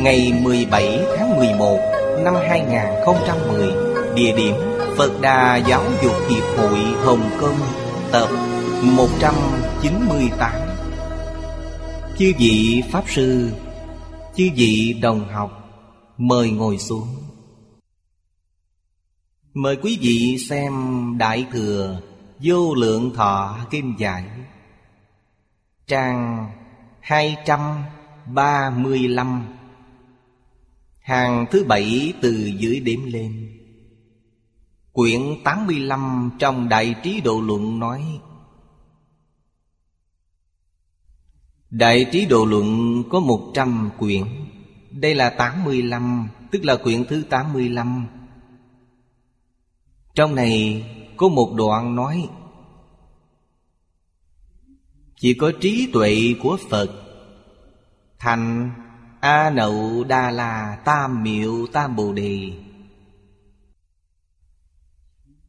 Ngày 17 tháng 11 Năm 2010 Địa điểm Phật Đà Giáo dục Hiệp hội Hồng Kông, Tập 198 Chư vị Pháp Sư, Chư vị đồng học, Mời ngồi xuống. Mời quý vị xem Đại Thừa Vô Lượng Thọ Kim Giải, Trang 235 Hàng thứ bảy từ dưới đếm lên. Quyển 85 trong Đại Trí Độ Luận nói, Đại Trí Độ Luận có 100 quyển. Đây là 85 Tức là quyển thứ 85 Trong này có một đoạn nói, Chỉ có trí tuệ của Phật, Thành A Nậu Đa La Tam Miệu Tam Bồ Đề.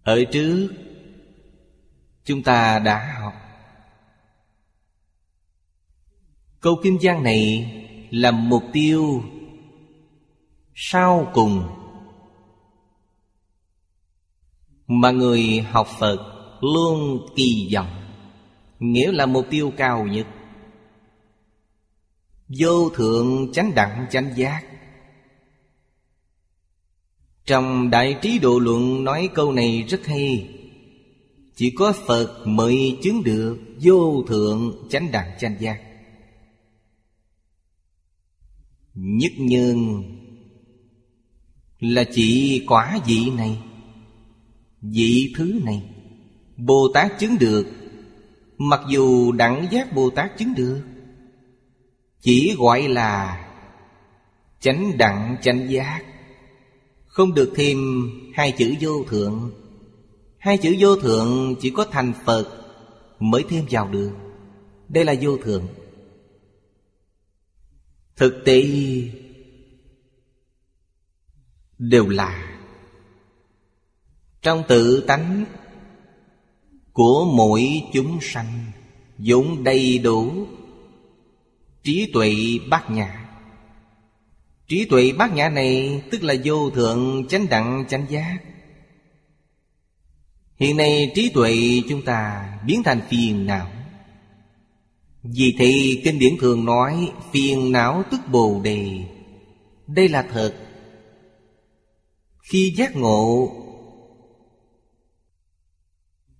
Ở trước, Chúng ta đã học. Câu kim giang này là mục tiêu sau cùng mà người học Phật luôn kỳ vọng, nghĩa là mục tiêu cao nhất vô thượng chánh đẳng chánh giác. Trong đại trí độ luận nói câu này rất hay. Chỉ có phật mới chứng được vô thượng chánh đẳng chánh giác. Nhất nhân Là chỉ quả vị này, Vị thứ này. Bồ Tát chứng được, Mặc dù đẳng giác Bồ Tát chứng được chỉ gọi là Chánh đặng chánh giác. Không được thêm hai chữ vô thượng. Hai chữ vô thượng chỉ có thành Phật Mới thêm vào được. Đây là vô thượng. Thực tế Đều là Trong tự tánh Của mỗi chúng sanh vốn đầy đủ Trí tuệ bát nhã. Trí tuệ bát nhã này Tức là vô thượng chánh đẳng chánh giác. Hiện nay trí tuệ chúng ta biến thành phiền não. Vì thì kinh điển thường nói, Phiền não tức bồ đề. Đây là thật. Khi giác ngộ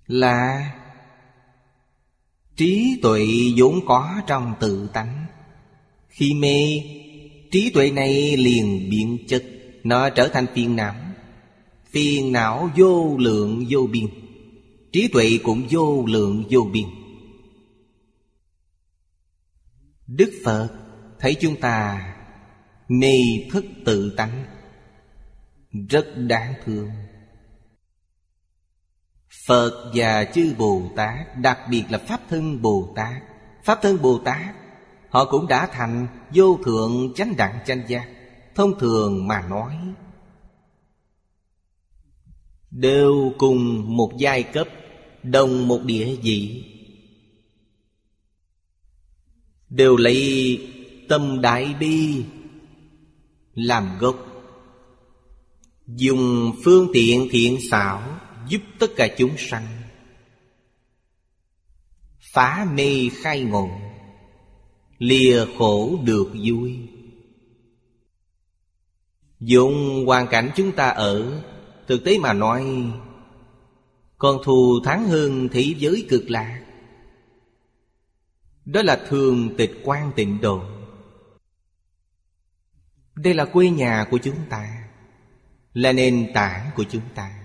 Là Trí tuệ vốn có trong tự tánh. Khi mê, Trí tuệ này liền biến chất, Nó trở thành phiền não. Phiền não vô lượng vô biên, Trí tuệ cũng vô lượng vô biên. Đức Phật thấy chúng ta mê thức tự tánh, Rất đáng thương. Phật và chư Bồ Tát, Đặc biệt là Pháp Thân Bồ Tát, Pháp Thân Bồ Tát Họ cũng đã thành vô thượng chánh đẳng chánh giác, Thông thường mà nói, Đều cùng một giai cấp, Đồng một địa vị. Đều lấy tâm đại bi Làm gốc, Dùng phương tiện thiện xảo Giúp tất cả chúng sanh, Phá mê khai ngộ. Lìa khổ được vui. Dùng hoàn cảnh chúng ta ở, Thực tế mà nói Còn thù thắng hơn thế giới cực lạc. Đó là thường tịch quan tịnh độ. Đây là quê nhà của chúng ta, Là nền tảng của chúng ta.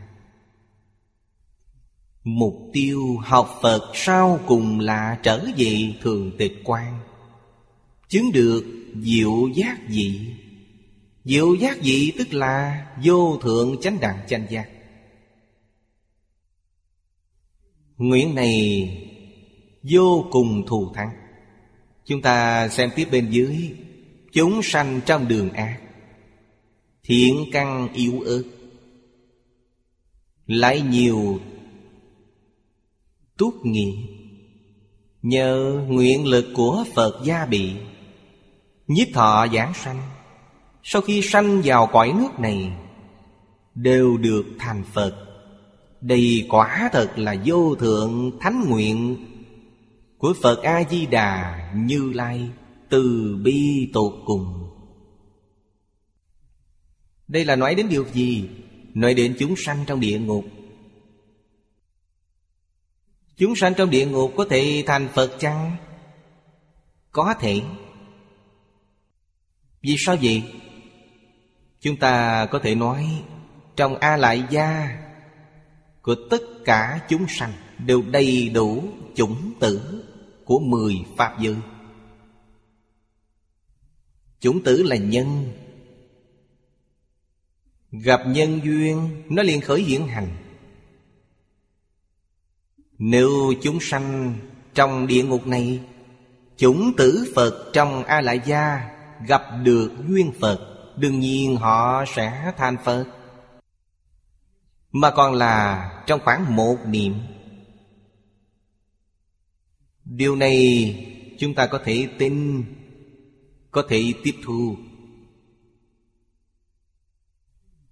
Mục tiêu học Phật sau cùng là trở về thường tịch quan. Chứng được diệu giác dị. Diệu giác dị tức là vô thượng chánh đẳng chánh giác. Nguyện này vô cùng thù thắng. Chúng ta xem tiếp bên dưới. Chúng sanh trong đường ác Thiện căn yếu ớt. Lại nhiều túc nghiệp Nhờ nguyện lực của Phật gia bị Nhiếp thọ giảng sanh. Sau khi sanh vào cõi nước này, Đều được thành Phật. Đây quả thật là vô thượng thánh nguyện Của Phật A-di-đà Như Lai Từ bi tột cùng. Đây là nói đến điều gì? Nói đến chúng sanh trong địa ngục. Chúng sanh trong địa ngục có thể thành Phật chăng? Có thể. Vì sao vậy? Chúng ta có thể nói, Trong A Lại Gia Của tất cả chúng sanh Đều đầy đủ chủng tử Của mười Pháp giới. Chủng tử là nhân. Gặp nhân duyên, Nó liền khởi hiện hành. Nếu chúng sanh trong địa ngục này Chúng tử Phật trong A Lại Gia Gặp được duyên Phật, Đương nhiên họ sẽ thành Phật. Mà còn là trong khoảng một niệm. Điều này chúng ta có thể tin, Có thể tiếp thu.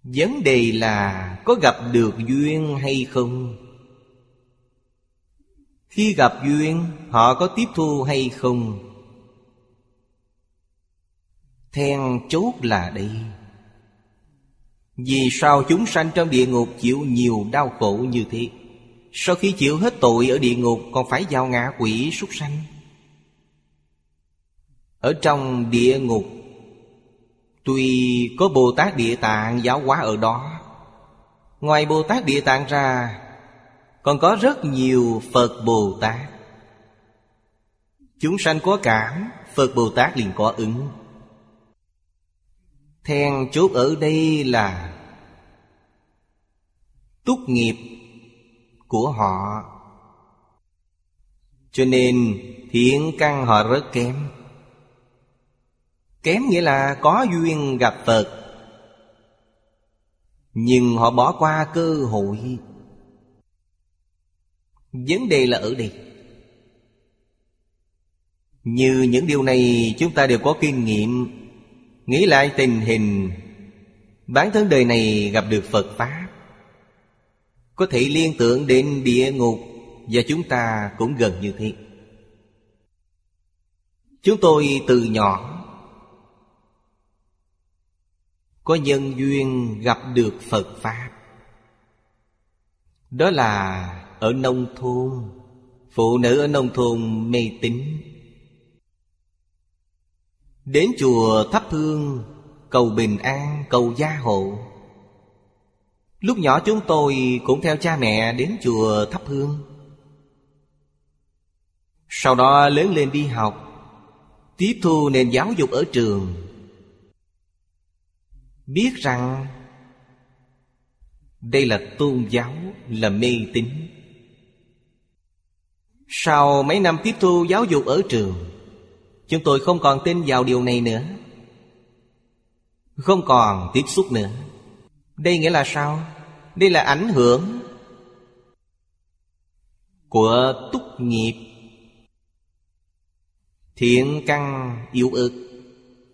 Vấn đề là có gặp được duyên hay không? Khi gặp duyên, Họ có tiếp thu hay không? Then chốt là đây Vì sao chúng sanh trong địa ngục chịu nhiều đau khổ như thế? Sau khi chịu hết tội ở địa ngục, Còn phải vào ngã quỷ súc sanh. Ở trong địa ngục, Tuy có Bồ Tát Địa Tạng giáo hóa ở đó, Ngoài Bồ Tát Địa Tạng ra, còn có rất nhiều Phật Bồ Tát. Chúng sanh có cảm, Phật Bồ Tát liền có ứng. Then chốt ở đây là Túc nghiệp của họ. Cho nên thiện căn họ rất kém. Kém nghĩa là có duyên gặp Phật, Nhưng họ bỏ qua cơ hội. Vấn đề là ở đây. Như những điều này chúng ta đều có kinh nghiệm. Nghĩ lại tình hình, Bản thân đời này gặp được Phật Pháp. Có thể liên tưởng đến địa ngục Và chúng ta cũng gần như thế. Chúng tôi từ nhỏ Có nhân duyên gặp được Phật Pháp. Đó là ở nông thôn, Phụ nữ ở nông thôn mê tín. Đến chùa thắp hương Cầu bình an, cầu gia hộ. Lúc nhỏ chúng tôi cũng theo cha mẹ đến chùa thắp hương. Sau đó lớn lên đi học Tiếp thu nền giáo dục ở trường. Biết rằng Đây là tôn giáo, là mê tín. Sau mấy năm tiếp thu giáo dục ở trường Chúng tôi không còn tin vào điều này nữa. Không còn tiếp xúc nữa. Đây nghĩa là sao? Đây là ảnh hưởng Của túc nghiệp. Thiện căn yếu ức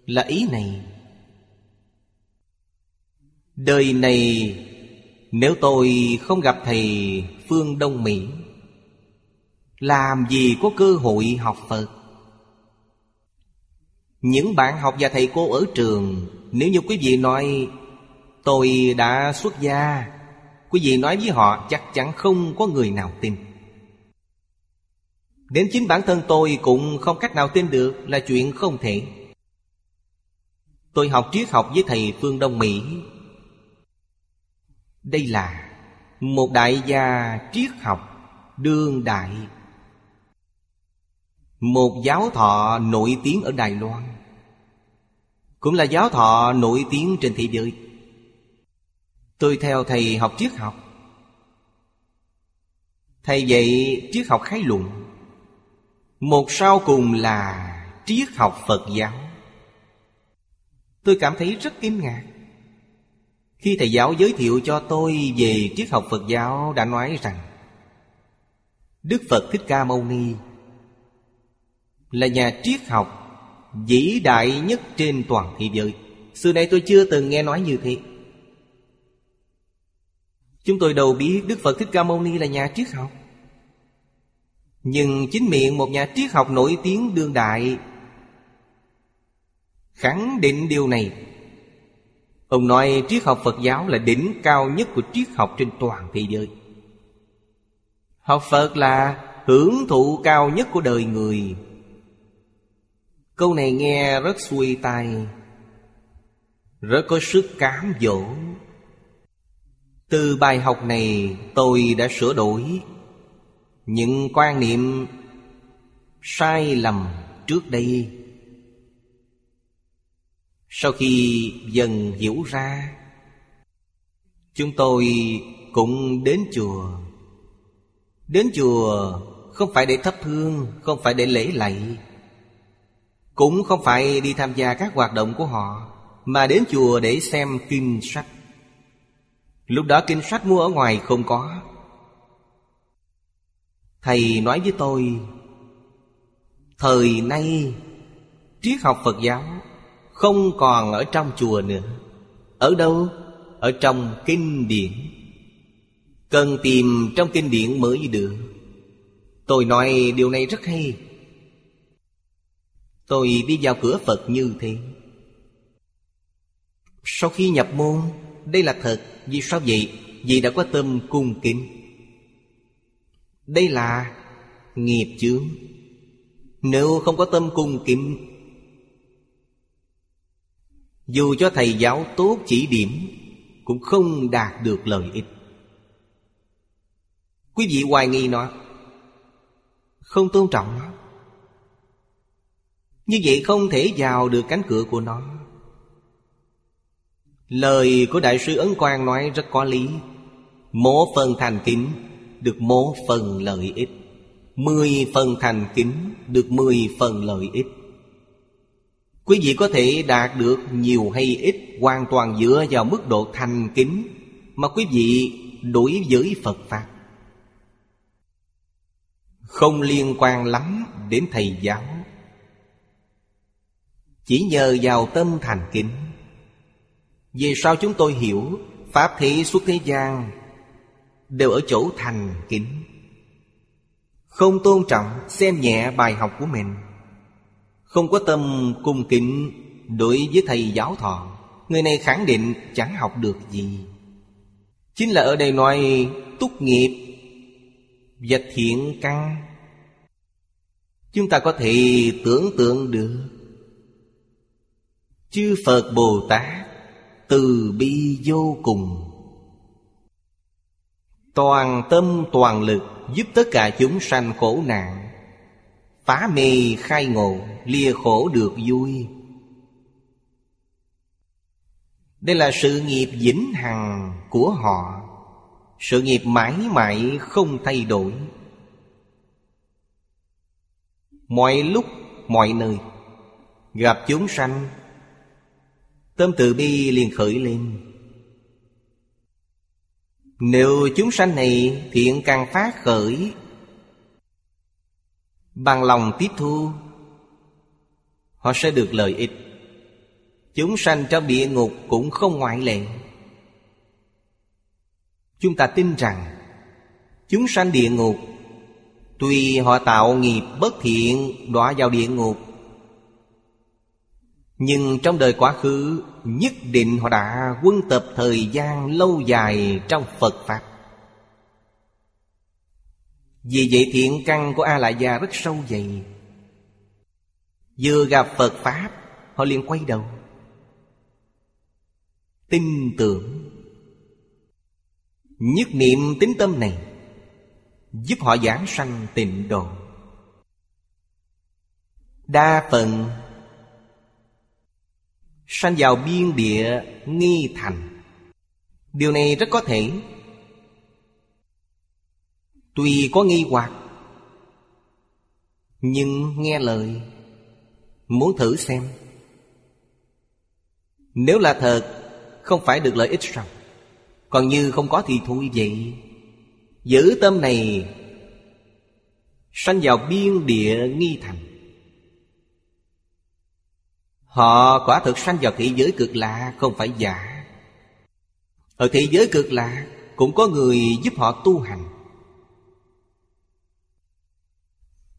Là ý này. Đời này, Nếu tôi không gặp thầy Phương Đông Mỹ, làm gì có cơ hội học Phật? Những bạn học và thầy cô ở trường, Nếu như quý vị nói, Tôi đã xuất gia, Quý vị nói với họ, chắc chắn không có người nào tin. Đến chính bản thân tôi cũng không cách nào tin được là chuyện không thể. Tôi học triết học với thầy Phương Đông Mỹ. Đây là một đại gia triết học đương đại. Một giáo thọ nổi tiếng ở Đài Loan. Cũng là giáo thọ nổi tiếng trên thế giới. Tôi theo thầy học triết học. Thầy dạy triết học khái luận. Một sau cùng là triết học Phật giáo. Tôi cảm thấy rất kinh ngạc. Khi thầy giáo giới thiệu cho tôi về triết học Phật giáo đã nói rằng, Đức Phật Thích Ca Mâu Ni Là nhà triết học vĩ đại nhất trên toàn thế giới. Xưa nay tôi chưa từng nghe nói như thế. Chúng tôi đâu biết Đức Phật Thích Ca Mâu Ni là nhà triết học. Nhưng chính miệng một nhà triết học nổi tiếng đương đại Khẳng định điều này. Ông nói triết học Phật giáo là đỉnh cao nhất của triết học trên toàn thế giới. Học Phật là hưởng thụ cao nhất của đời người. Câu này nghe rất xuôi tai, Rất có sức cám dỗ. Từ bài học này tôi đã sửa đổi Những quan niệm sai lầm trước đây. Sau khi dần hiểu ra, Chúng tôi cũng đến chùa. Đến chùa không phải để thắp hương, Không phải để lễ lạy cũng không phải đi tham gia các hoạt động của họ, Mà đến chùa để xem kinh sách. Lúc đó kinh sách mua ở ngoài không có. Thầy nói với tôi, Thời nay, Triết học Phật giáo không còn ở trong chùa nữa. Ở đâu? Ở trong kinh điển. Cần tìm trong kinh điển mới được. Tôi nói, điều này rất hay. Tôi đi vào cửa Phật như thế. Sau khi nhập môn, Đây là thật, Vì sao vậy? Vì đã có tâm cung kính. Đây là nghiệp chướng. Nếu không có tâm cung kính, dù cho thầy giáo tốt chỉ điểm, Cũng không đạt được lợi ích. Quý vị hoài nghi nó, Không tôn trọng nó. Như vậy không thể vào được cánh cửa của nó. Lời của Đại sư Ấn Quang nói rất có lý. Mố phần thành kính Được mố phần lợi ích. Mười phần thành kính Được mười phần lợi ích. Quý vị có thể đạt được nhiều hay ít Hoàn toàn dựa vào mức độ thành kính Mà quý vị đối với Phật Pháp. Không liên quan lắm đến thầy giáo. Chỉ nhờ vào tâm thành kính. Về sau chúng tôi hiểu Pháp thế suốt thế gian Đều ở chỗ thành kính? Không tôn trọng, xem nhẹ bài học của mình. Không có tâm cung kính đối với thầy giáo thọ, Người này khẳng định chẳng học được gì. Chính là ở đây nói túc nghiệp và thiện căn. Chúng ta có thể tưởng tượng được Chư Phật Bồ Tát Từ bi vô cùng. Toàn tâm toàn lực Giúp tất cả chúng sanh khổ nạn Phá mê khai ngộ Lìa khổ được vui. Đây là sự nghiệp vĩnh hằng của họ. Sự nghiệp mãi mãi không thay đổi. Mọi lúc, mọi nơi Gặp chúng sanh Tâm từ bi liền khởi lên. Nếu chúng sanh này thiện càng phát khởi, Bằng lòng tiếp thu, Họ sẽ được lợi ích. Chúng sanh trong địa ngục cũng không ngoại lệ. Chúng ta tin rằng, Chúng sanh địa ngục, Tuy họ tạo nghiệp bất thiện, đọa vào địa ngục nhưng trong đời quá khứ, Nhất định họ đã quân tập thời gian lâu dài trong Phật Pháp. Vì vậy thiện căn của A-la gia rất sâu dày. Vừa gặp Phật Pháp, Họ liền quay đầu. Tin tưởng. Nhất niệm tính tâm này, Giúp họ giảng sanh tịnh độ. Đa phần Sanh vào biên địa nghi thành. Điều này rất có thể. Tuy có nghi hoặc, Nhưng nghe lời, Muốn thử xem. Nếu là thật, Không phải được lợi ích sao? Còn như không có thì thôi vậy. Giữ tâm này, Sanh vào biên địa nghi thành. Họ quả thực sanh vào thế giới cực lạ, Không phải giả. Ở thế giới cực lạ, Cũng có người giúp họ tu hành.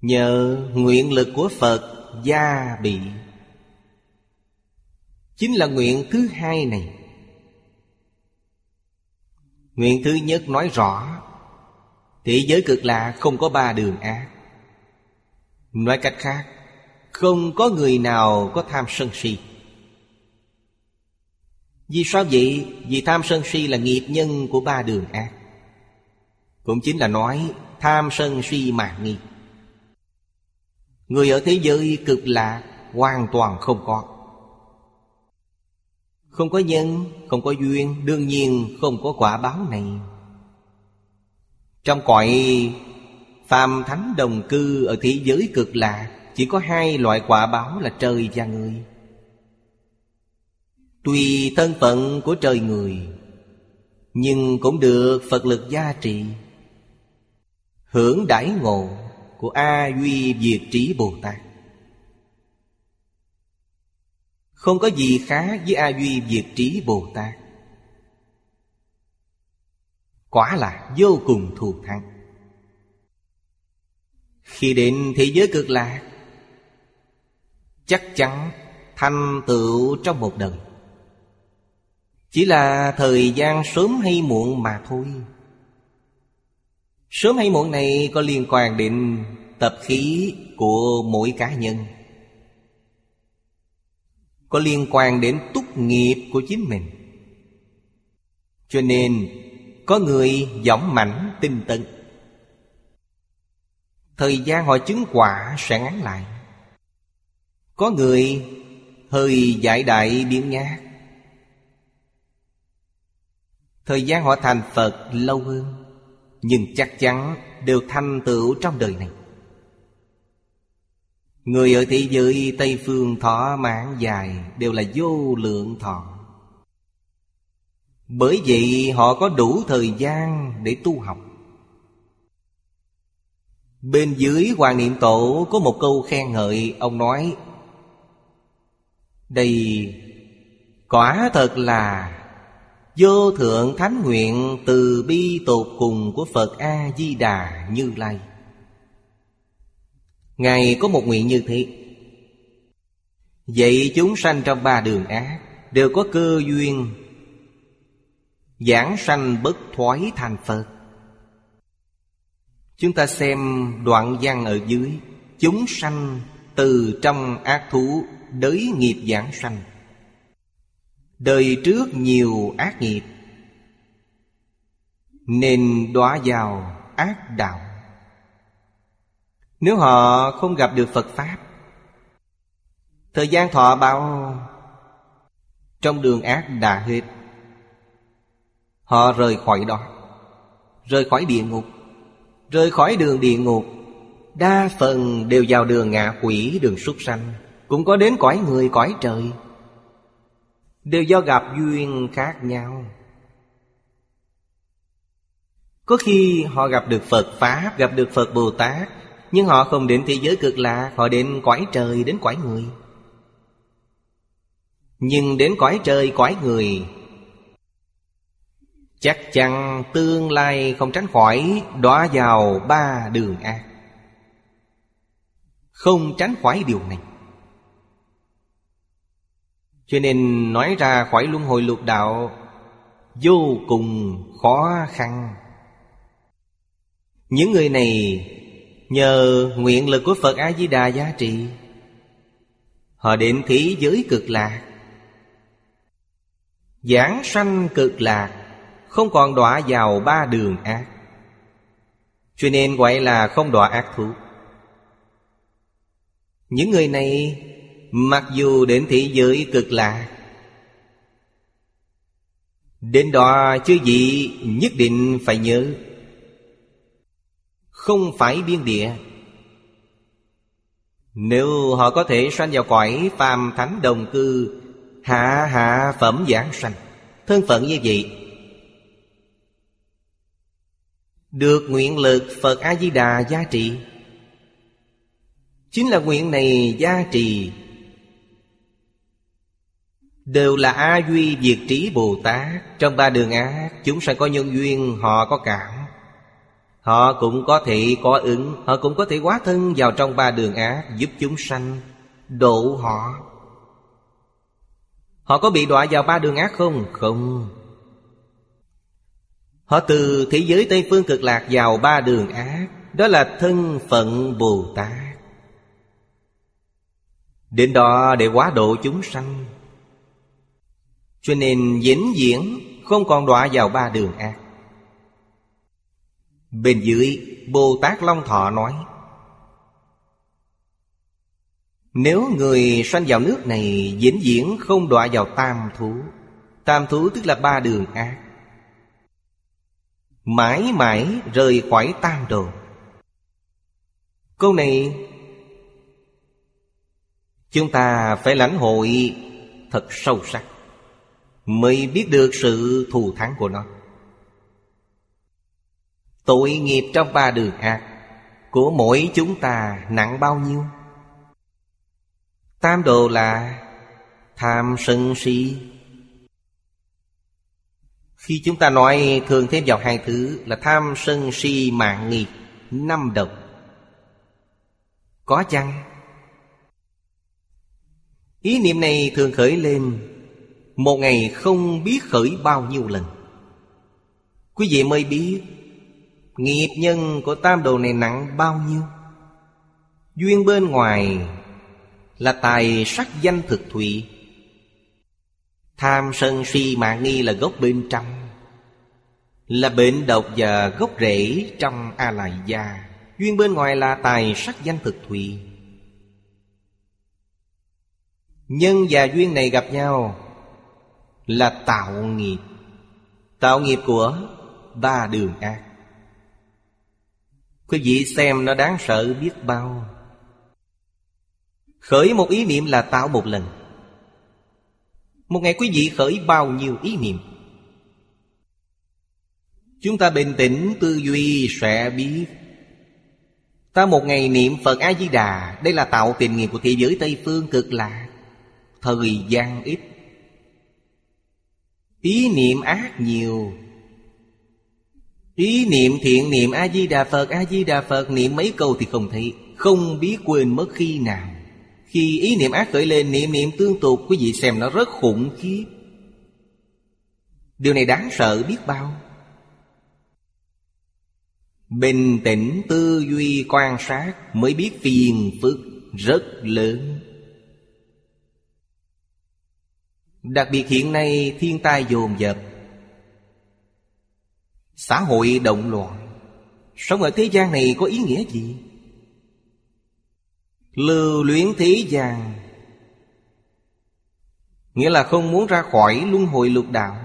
Nhờ nguyện lực của Phật gia bị. Chính là nguyện thứ hai này. Nguyện thứ nhất nói rõ Thế giới cực lạ không có ba đường ác. Nói cách khác không có người nào có tham sân si. Vì sao vậy? Vì tham sân si là nghiệp nhân của ba đường ác. Cũng chính là nói tham sân si mà nghi. Người ở thế giới cực lạc hoàn toàn không có. Không có nhân, không có duyên Đương nhiên không có quả báo này. Trong cõi phàm thánh đồng cư ở thế giới cực lạc chỉ có hai loại quả báo là trời và người. Tuy thân phận của trời người, Nhưng cũng được Phật lực gia trì. Hưởng đãi ngộ của A Duy Diệt Trí Bồ Tát. Không có gì khác với A Duy Diệt Trí Bồ Tát. Quả là vô cùng thù thắng. Khi đến thế giới cực lạc Chắc chắn thành tựu trong một đời. Chỉ là thời gian sớm hay muộn mà thôi. Sớm hay muộn này có liên quan đến tập khí của mỗi cá nhân. Có liên quan đến túc nghiệp của chính mình. Cho nên, có người dõng mãnh tinh tấn. Thời gian họ chứng quả sẽ ngắn lại. Có người hơi giải đại biến nhát Thời gian họ thành Phật lâu hơn, nhưng chắc chắn đều thành tựu trong đời này. Người ở thế giới Tây Phương thọ mạng dài Đều là vô lượng thọ. Bởi vậy họ có đủ thời gian để tu học. Bên dưới Hoàng Niệm Tổ có một câu khen ngợi, Ông nói đây quả thật là Vô thượng thánh nguyện từ bi tột cùng của Phật A-di-đà Như Lai. Ngài có một nguyện như thế. Vậy chúng sanh trong ba đường ác Đều có cơ duyên Giảng sanh bất thoái thành Phật. Chúng ta xem đoạn văn ở dưới. Chúng sanh từ trong ác thú Đới nghiệp giảng sanh. Đời trước nhiều ác nghiệp Nên đọa vào ác đạo. Nếu họ không gặp được Phật Pháp Thời gian thọ bao Trong đường ác đã hết Họ rời khỏi đó Rời khỏi địa ngục Rời khỏi đường địa ngục Đa phần đều vào đường ngạ quỷ, đường súc sanh. Cũng có đến cõi người, cõi trời. Đều do gặp duyên khác nhau. Có khi họ gặp được Phật Pháp Gặp được Phật Bồ Tát Nhưng họ không đến thế giới cực lạc Họ đến cõi trời, đến cõi người. Nhưng đến cõi trời, cõi người Chắc chắn tương lai không tránh khỏi Đọa vào ba đường ác. Không tránh khỏi điều này. Cho nên nói ra khỏi luân hồi lục đạo, Vô cùng khó khăn. Những người này Nhờ nguyện lực của Phật A-di-đà giá trị. Họ đến thế giới cực lạc. Giảng sanh cực lạc, Không còn đọa vào ba đường ác. Cho nên gọi là không đọa ác thú. Những người này Mặc dù đến thế giới cực lạ, Đến đó chứ gì nhất định phải nhớ. Không phải biên địa. Nếu họ có thể sanh vào cõi phàm thánh đồng cư, Hạ hạ phẩm giảng sanh, Thân phận như vậy, Được nguyện lực Phật A-di-đà gia trị Chính là nguyện này gia trì Đều là A Duy diệt Trí Bồ Tát. Trong ba đường ác, Chúng sẽ có nhân duyên, Họ có cảm. Họ cũng có thể có ứng, Họ cũng có thể hóa thân vào trong ba đường ác, Giúp chúng sanh, Độ họ. Họ có bị đọa vào ba đường ác không? Không. Họ từ thế giới Tây Phương cực lạc vào ba đường ác, Đó là thân phận Bồ Tát. Đến đó để quá độ chúng sanh cho nên vĩnh viễn không còn đọa vào ba đường ác Bên dưới Bồ Tát Long Thọ nói, Nếu người sanh vào nước này vĩnh viễn không đọa vào tam thú Tam thú tức là ba đường ác Mãi mãi rời khỏi tam đồ. Câu này, Chúng ta phải lãnh hội thật sâu sắc. Mới biết được sự thù thắng của nó. Tội nghiệp trong ba đường ác Của mỗi chúng ta nặng bao nhiêu? Tam đồ là tham sân si. Khi chúng ta nói thường thêm vào hai thứ Là tham sân si mạng nghiệp, Năm độc. Có chăng? Ý niệm này thường khởi lên một ngày không biết khởi bao nhiêu lần. Quý vị mới biết, Nghiệp nhân của tam đồ này nặng bao nhiêu. Duyên bên ngoài Là tài sắc danh thực thụy. Tham sân si mạng nghi là gốc bên trong, Là bệnh độc và gốc rễ trong A Lại Gia Duyên bên ngoài là tài sắc danh thực thụy. Nhân và duyên này gặp nhau là tạo nghiệp. Tạo nghiệp của ba đường ác. Quý vị xem nó đáng sợ biết bao. Khởi một ý niệm là tạo một lần. Một ngày quý vị khởi bao nhiêu ý niệm? Chúng ta bình tĩnh, tư duy sẽ biết. Ta một ngày niệm phật a di đà. Đây là tạo tiền nghiệp của thế giới tây phương cực lạc. Thời gian ít. Ý niệm ác nhiều. Ý niệm thiện niệm A-di-đà Phật A-di-đà Phật niệm mấy câu thì không thấy, Không biết quên mất khi nào. Khi ý niệm ác khởi lên, niệm niệm tương tục, Quý vị xem nó rất khủng khiếp. Điều này đáng sợ biết bao. Bình tĩnh tư duy quan sát Mới biết phiền phức rất lớn. Đặc biệt hiện nay thiên tai dồn dập. Xã hội động loạn. Sống ở thế gian này có ý nghĩa gì? Lưu luyến thế gian. Nghĩa là không muốn ra khỏi luân hồi lục đạo.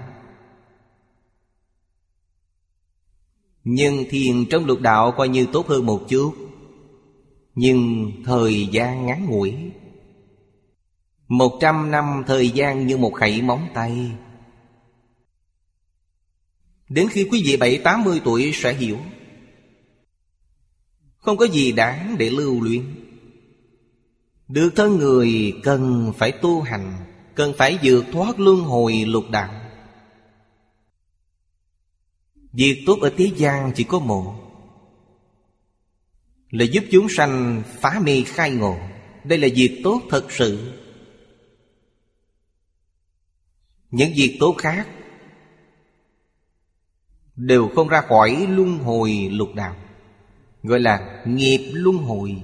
Nhưng thiền trong lục đạo coi như tốt hơn một chút. Nhưng thời gian ngắn ngủi một trăm năm thời gian như một khẩy móng tay. Đến khi quý vị bảy, tám mươi tuổi sẽ hiểu. Không có gì đáng để lưu luyến. Được thân người cần phải tu hành, Cần phải vượt thoát luân hồi lục đạo. Việc tốt ở thế gian chỉ có một. Là giúp chúng sanh phá mê khai ngộ. Đây là việc tốt thật sự. Những việc tốt khác Đều không ra khỏi luân hồi lục đạo, Gọi là nghiệp luân hồi.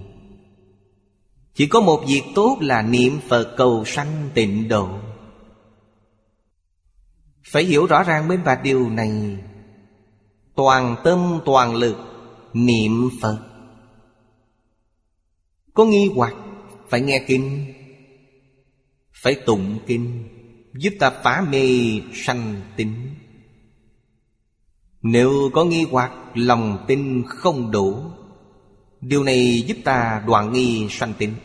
Chỉ có một việc tốt là niệm Phật cầu sanh tịnh độ. Phải hiểu rõ ràng bên bạch điều này, Toàn tâm toàn lực niệm Phật. Có nghi hoặc, phải nghe kinh, Phải tụng kinh. Giúp ta phá mê sanh tính. Nếu có nghi hoặc, lòng tin không đủ, Điều này giúp ta đoạn nghi sanh tính.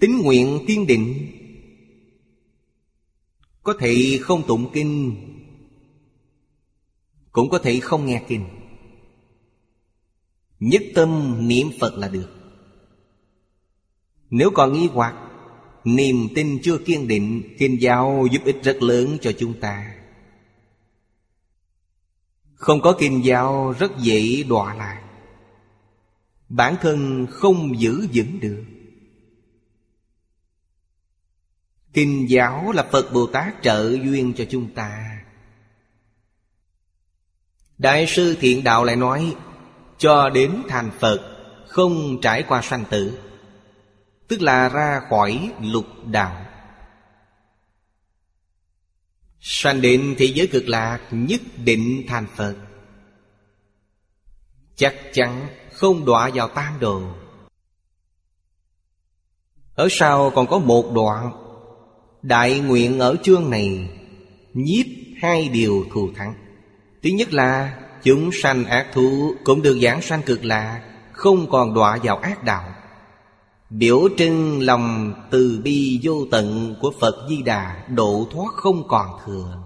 Tính nguyện kiên định. Có thể không tụng kinh, Cũng có thể không nghe kinh. Nhất tâm niệm Phật là được. Nếu còn nghi hoặc Niềm tin chưa kiên định Kinh giáo giúp ích rất lớn cho chúng ta. Không có kinh giáo rất dễ đọa lạc. Bản thân không giữ vững được. Kinh giáo là Phật Bồ Tát trợ duyên cho chúng ta. Đại sư Thiện Đạo lại nói, Cho đến thành Phật, Không trải qua sanh tử. Tức là ra khỏi lục đạo. Sanh định thế giới cực lạc Nhất định thành Phật. Chắc chắn không đọa vào tam đồ. Ở sau còn có một đoạn, Đại nguyện ở chương này Nhiếp hai điều thù thắng. Thứ nhất là Chúng sanh ác thú Cũng được giảng sanh cực lạc, Không còn đọa vào ác đạo. Biểu trưng lòng từ bi vô tận của Phật Di Đà Độ thoát không còn thừa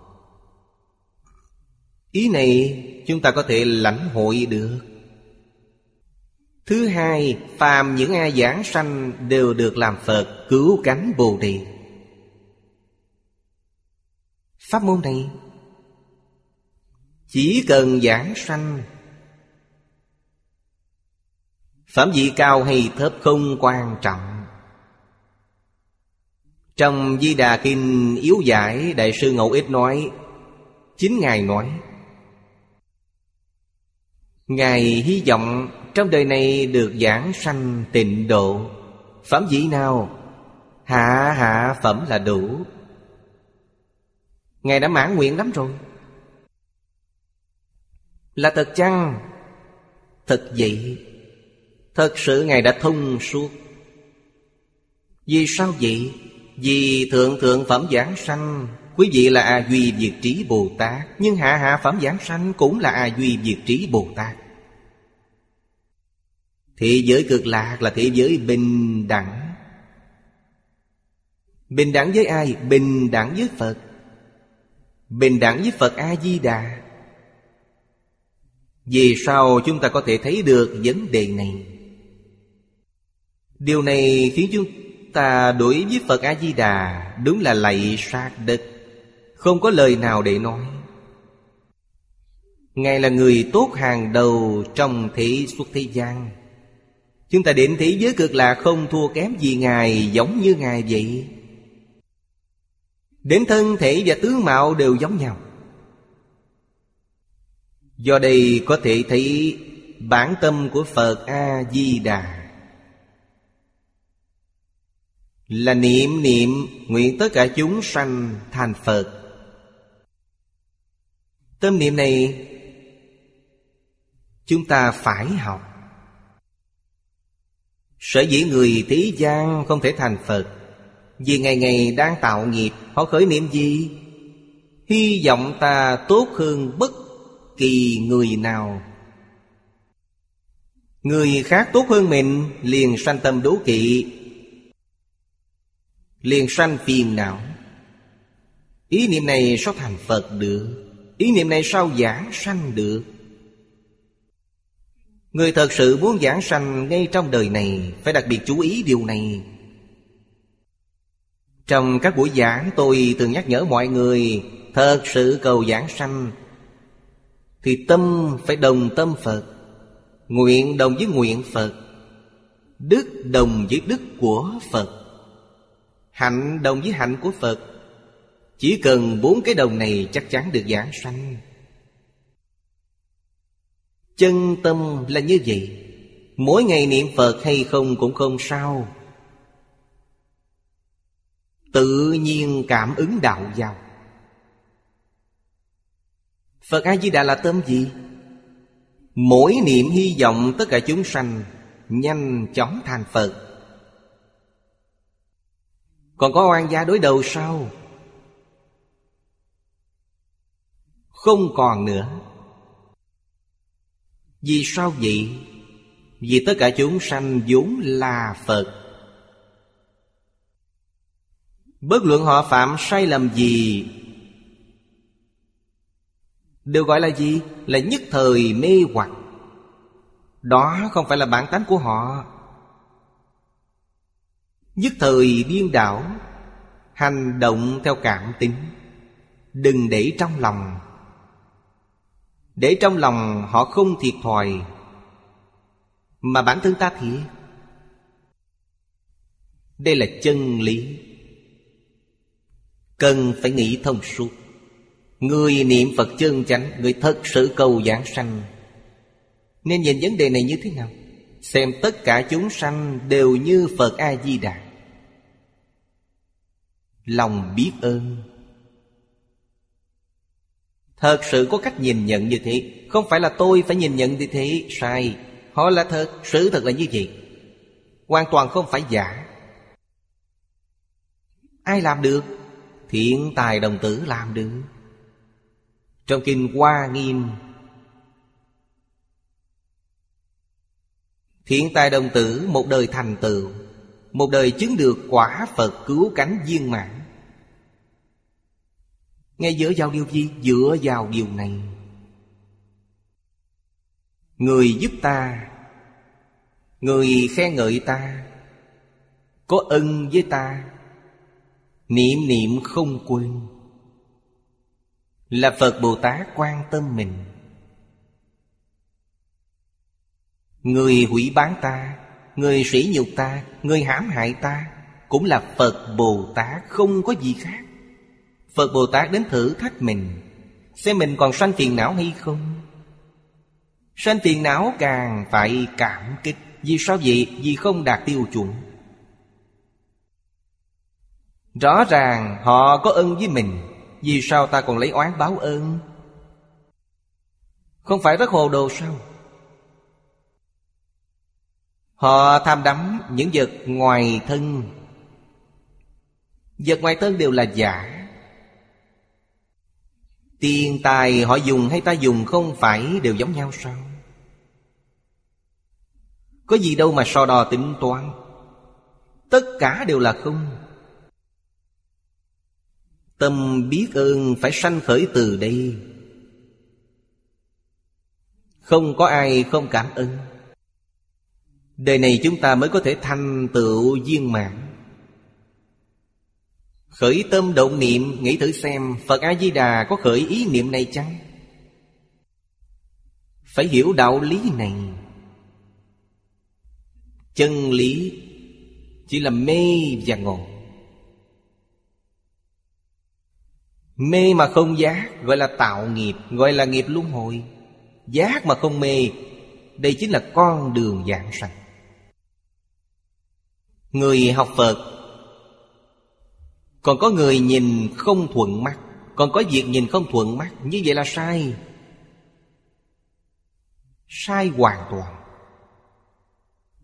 Ý này chúng ta có thể lãnh hội được Thứ hai, phàm những ai giảng sanh đều được làm Phật cứu cánh Bồ Đề. Pháp môn này chỉ cần giảng sanh Phẩm vị cao hay thấp không quan trọng. Trong Di Đà Kinh yếu giải, Đại sư Ngẫu Ích nói, Chính Ngài nói. Ngài hy vọng trong đời này được giảng sanh tịnh độ. Phẩm vị nào? Hạ hạ phẩm là đủ. Ngài đã mãn nguyện lắm rồi. Là thật chăng? Thật vậy. Thật sự Ngài đã thông suốt Vì sao vậy? Vì thượng thượng phẩm giảng sanh, Quý vị là A Duy Diệt Trí Bồ Tát, Nhưng hạ hạ phẩm giảng sanh cũng là A Duy Diệt Trí Bồ Tát Thế giới cực lạc là thế giới bình đẳng Bình đẳng với ai? Bình đẳng với Phật Bình đẳng với Phật A-di-đà Vì sao chúng ta có thể thấy được vấn đề này? Điều này khiến chúng ta đối với Phật A-di-đà Đúng là lạy sát đất, Không có lời nào để nói. Ngài là người tốt hàng đầu trong thế xuất thế gian. Chúng ta đến thế giới cực lạc không thua kém gì Ngài Giống như Ngài vậy. Đến thân thể và tướng mạo đều giống nhau. Do đây có thể thấy bản tâm của Phật A-di-đà. Là niệm niệm, nguyện tất cả chúng sanh thành Phật. Tâm niệm này, Chúng ta phải học. Sở dĩ người thế gian không thể thành Phật, Vì ngày ngày đang tạo nghiệp, Họ khởi niệm gì? Hy vọng ta tốt hơn bất kỳ người nào. Người khác tốt hơn mình, Liền sanh tâm đố kỵ. Liền sanh phiền não. Ý niệm này sao thành Phật được, Ý niệm này sao giảng sanh được. Người thật sự muốn giảng sanh ngay trong đời này, Phải đặc biệt chú ý điều này. Trong các buổi giảng, tôi thường nhắc nhở mọi người, Thật sự cầu giảng sanh, Thì tâm phải đồng tâm Phật, Nguyện đồng với nguyện Phật, Đức đồng với đức của Phật. Hạnh đồng với hạnh của Phật. Chỉ cần bốn cái đồng này chắc chắn được giảng sanh. Chân tâm là như vậy. Mỗi ngày niệm Phật hay không cũng không sao. Tự nhiên cảm ứng đạo vào Phật A-di-đà là tâm gì? Mỗi niệm hy vọng tất cả chúng sanh Nhanh chóng thành Phật. Còn có oan gia đối đầu sao? Không còn nữa Vì sao vậy? Vì tất cả chúng sanh vốn là Phật Bất luận họ phạm sai lầm gì, Đều gọi là gì? Là nhất thời mê hoặc Đó không phải là bản tánh của họ Nhất thời điên đảo, Hành động theo cảm tính. Đừng để trong lòng. Để trong lòng họ không thiệt thòi, Mà bản thân ta thiệt Đây là chân lý. Cần phải nghĩ thông suốt. Người niệm Phật chân chánh, Người thật sự cầu giảng sanh, Nên nhìn vấn đề này như thế nào? Xem tất cả chúng sanh Đều như Phật A-di-đà. Lòng biết ơn. Thật sự có cách nhìn nhận như thế. Không phải là tôi phải nhìn nhận như thế. Sai. Họ là thật. Sự thật là như vậy. Hoàn toàn không phải giả. Ai làm được? Thiện tài đồng tử làm được. Trong kinh Hoa Nghiêm hiện tại đồng tử một đời thành tựu, Một đời chứng được quả Phật cứu cánh viên mãn. Ngay dựa vào điều gì? Dựa vào điều này. Người giúp ta, Người khen ngợi ta, Có ân với ta, Niệm niệm không quên, Là Phật Bồ Tát quan tâm mình. Người hủy bán ta, Người sỉ nhục ta, Người hãm hại ta, Cũng là Phật Bồ Tát, không có gì khác. Phật Bồ Tát đến thử thách mình, Xem mình còn sanh phiền não hay không. Sanh phiền não càng phải cảm kích, Vì sao vậy? Vì không đạt tiêu chuẩn. Rõ ràng họ có ơn với mình, Vì sao ta còn lấy oán báo ơn? Không phải rất hồ đồ sao? Họ tham đắm những vật ngoài thân. Vật ngoài thân đều là giả. Tiền tài họ dùng hay ta dùng không phải đều giống nhau sao? Có gì đâu mà so đo tính toán. Tất cả đều là không. Tâm biết ơn phải sanh khởi từ đây. Không có ai không cảm ơn. Đời này chúng ta mới có thể thành tựu viên mãn. Khởi tâm động niệm, Nghĩ thử xem Phật A-di-đà có khởi ý niệm này chăng? Phải hiểu đạo lý này. Chân lý Chỉ là mê và ngộ. Mê mà không giác, Gọi là tạo nghiệp, Gọi là nghiệp luân hồi. Giác mà không mê, Đây chính là con đường dạng sanh. Người học Phật. Còn có người nhìn không thuận mắt. Còn có việc nhìn không thuận mắt, Như vậy là sai. Sai hoàn toàn.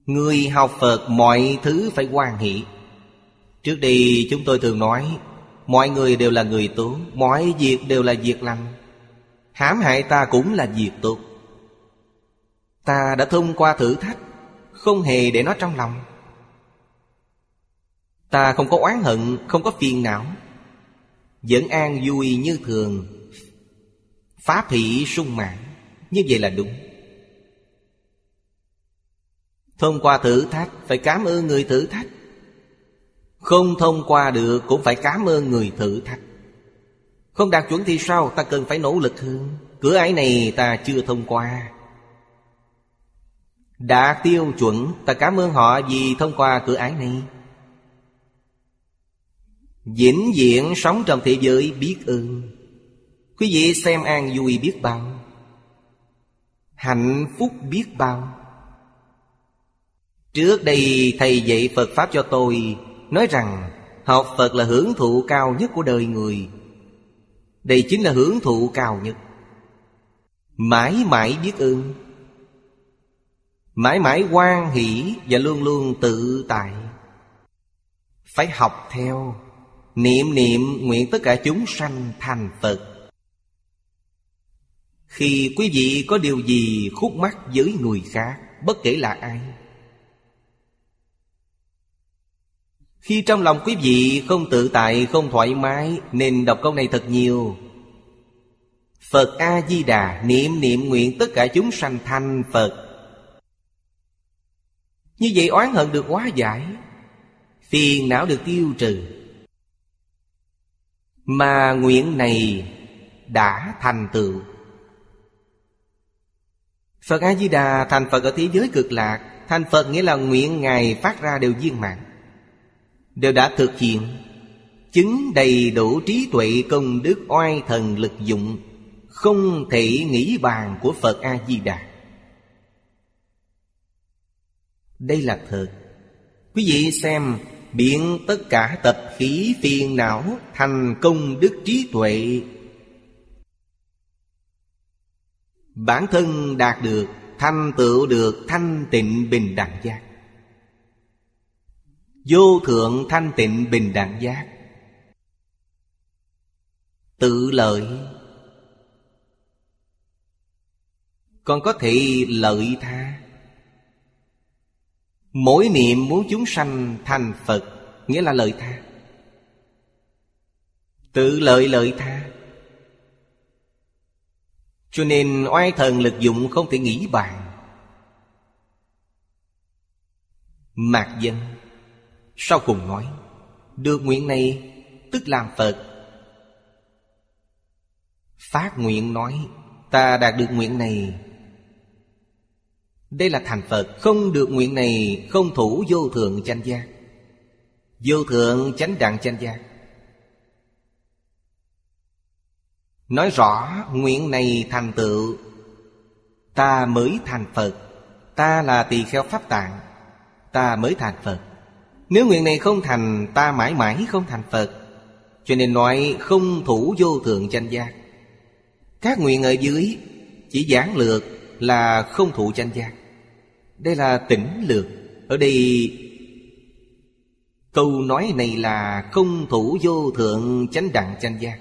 Người học Phật, mọi thứ phải hoàn hỷ. Trước đây chúng tôi thường nói, Mọi người đều là người tốt, Mọi việc đều là việc lành. Hãm hại ta cũng là việc tốt. Ta đã thông qua thử thách, Không hề để nó trong lòng. Ta không có oán hận, Không có phiền não. Vẫn an vui như thường. Pháp hỷ sung mãn. Như vậy là đúng. Thông qua thử thách, Phải cảm ơn người thử thách. Không thông qua được, cũng phải cảm ơn người thử thách. Không đạt chuẩn thì sao? Ta cần phải nỗ lực hơn. Cửa ải này ta chưa thông qua. Đạt tiêu chuẩn, Ta cảm ơn họ vì thông qua cửa ải này. Vĩnh viễn sống trong thế giới biết ơn. Quý vị xem an vui biết bao. Hạnh phúc biết bao. Trước đây thầy dạy Phật Pháp cho tôi, Nói rằng học Phật là hưởng thụ cao nhất của đời người. Đây chính là hưởng thụ cao nhất. Mãi mãi biết ơn. Mãi mãi quan hỷ Và luôn luôn tự tại. Phải học theo. Niệm niệm nguyện tất cả chúng sanh thành Phật. Khi quý vị có điều gì khúc mắc với người khác Bất kể là ai Khi trong lòng quý vị không tự tại, không thoải mái Nên đọc câu này thật nhiều. Phật A-di-đà niệm niệm nguyện tất cả chúng sanh thành Phật. Như vậy oán hận được hóa giải Phiền não được tiêu trừ. Mà nguyện này đã thành tựu. Phật A-di-đà, thành Phật ở thế giới cực lạc. Thành Phật nghĩa là nguyện Ngài phát ra đều viên mạng Đều đã thực hiện, Chứng đầy đủ trí tuệ công đức oai thần lực dụng, Không thể nghĩ bàn của Phật A-di-đà. Đây là thật. Quý vị xem Biện tất cả tập khí phiền não Thành công đức trí tuệ. Bản thân đạt được, Thanh tựu được thanh tịnh bình đẳng giác. Vô thượng thanh tịnh bình đẳng giác. Tự lợi. Còn có thể lợi tha. Mỗi niệm muốn chúng sanh thành Phật, Nghĩa là lợi tha. Tự lợi lợi tha. Cho nên oai thần lực dụng không thể nghĩ bàn. Mạc dân sau cùng nói, Được nguyện này, tức làm Phật. Phát nguyện nói, Ta đạt được nguyện này đây là thành Phật, Không được nguyện này Không thủ vô thượng chánh gia. Vô thượng chánh đẳng chánh gia. Nói rõ, nguyện này thành tựu. Ta mới thành Phật, Ta là tỳ kheo pháp tạng, Ta mới thành Phật. Nếu nguyện này không thành, Ta mãi mãi không thành Phật. Cho nên nói không thủ vô thượng chánh giác Các nguyện ở dưới Chỉ giảng lược là không thủ chánh giác đây là tỉnh lược. Ở đây, Câu nói này là không thủ vô thượng chánh đẳng chánh giác.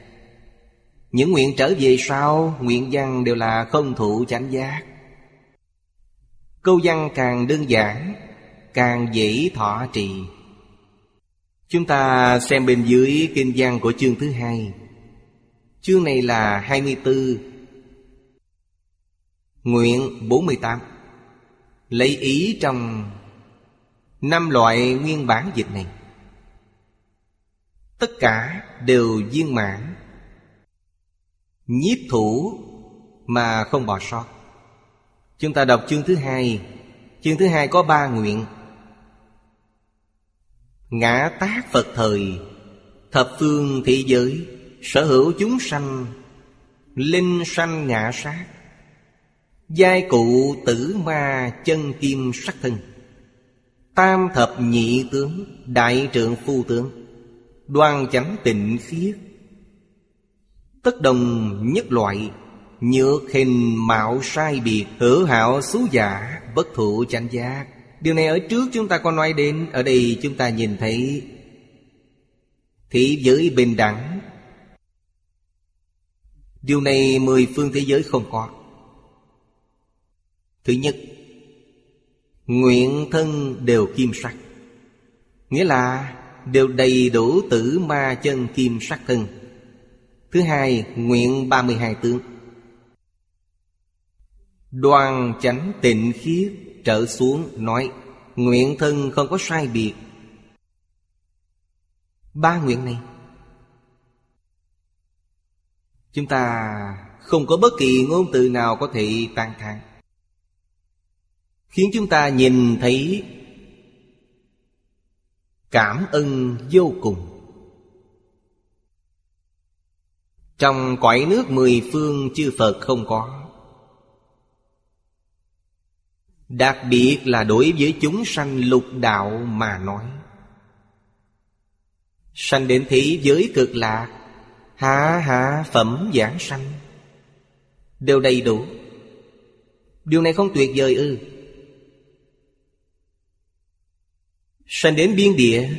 Những nguyện trở về sau, Nguyện văn đều là không thủ chánh giác. Câu văn càng đơn giản, Càng dễ thọ trì. Chúng ta xem bên dưới kinh văn của chương thứ hai. Chương này là 24 Nguyện 48 Lấy ý trong năm loại nguyên bản dịch này. Tất cả đều viên mãn. Nhiếp thủ mà không bỏ sót. Chúng ta đọc chương thứ hai. Chương thứ hai có ba nguyện. Ngã tác Phật thời, Thập phương thị giới, Sở hữu chúng sanh, Linh sanh ngã sát. Giai cụ tử ma chân kim sắc thân. Tam thập nhị tướng, Đại trượng phu tướng. Đoan chánh tịnh khiết Tất đồng nhất loại, Nhược hình mạo sai biệt, Hữu hảo xú giả, Bất thụ chánh giác. Điều này ở trước chúng ta có nói đến, Ở đây chúng ta nhìn thấy Thị giới bình đẳng. Điều này mười phương thế giới không có. Thứ nhất, Nguyện thân đều kim sắc. Nghĩa là đều đầy đủ tử ma chân kim sắc thân. Thứ hai, Nguyện 32 tướng. Đoàn chánh tịnh khiết trở xuống nói, Nguyện thân không có sai biệt. Ba nguyện này, Chúng ta không có bất kỳ ngôn từ nào có thể tan thang Khiến chúng ta nhìn thấy Cảm ơn vô cùng. Trong cõi nước mười phương, chư Phật không có. Đặc biệt là đối với chúng sanh lục đạo mà nói. Sanh đến thế giới cực lạc Hạ hạ phẩm giảng sanh. Đều đầy đủ. Điều này không tuyệt vời ư. Sanh đến biên địa.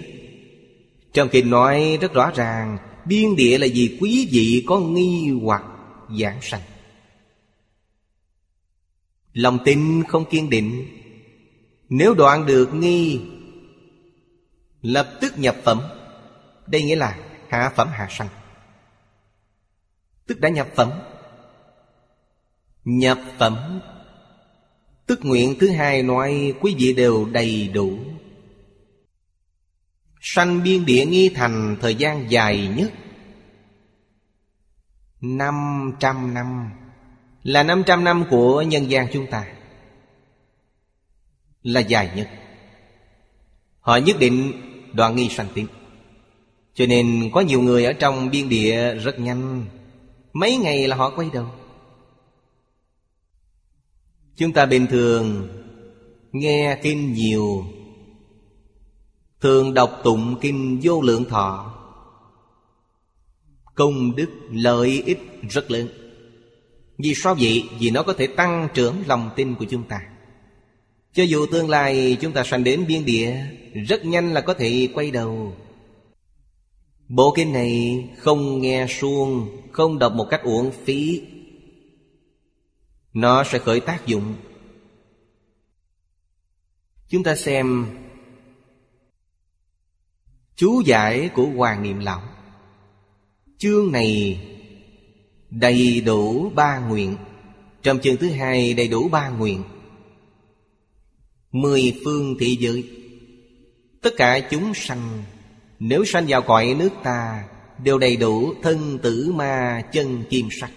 Trong kinh nói rất rõ ràng, Biên địa là gì quý vị có nghi hoặc giảng sanh. Lòng tin không kiên định. Nếu đoạn được nghi, Lập tức nhập phẩm. Đây nghĩa là hạ phẩm hạ sanh. Tức đã nhập phẩm. Nhập phẩm. Tức nguyện thứ hai nói quý vị đều đầy đủ. Sanh biên địa nghi thành thời gian dài nhất. Năm trăm năm. Là năm trăm năm của nhân gian chúng ta. Là dài nhất. Họ nhất định đoạn nghi sanh tiến Cho nên có nhiều người ở trong biên địa rất nhanh. Mấy ngày là họ quay đầu. Chúng ta bình thường Nghe kinh nhiều Thường đọc tụng kinh vô lượng thọ. Công đức lợi ích rất lớn. Vì sao vậy? Vì nó có thể tăng trưởng lòng tin của chúng ta. Cho dù tương lai chúng ta sanh đến biên địa, Rất nhanh là có thể quay đầu. Bộ kinh này không nghe suông, Không đọc một cách uổng phí. Nó sẽ khởi tác dụng. Chúng ta xem Chú giải của Hoàng Niệm Lão. Chương này đầy đủ ba nguyện. Trong chương thứ hai đầy đủ ba nguyện. Mười phương thị giới. Tất cả chúng sanh, Nếu sanh vào cõi nước ta, Đều đầy đủ thân tử ma chân kim sắc.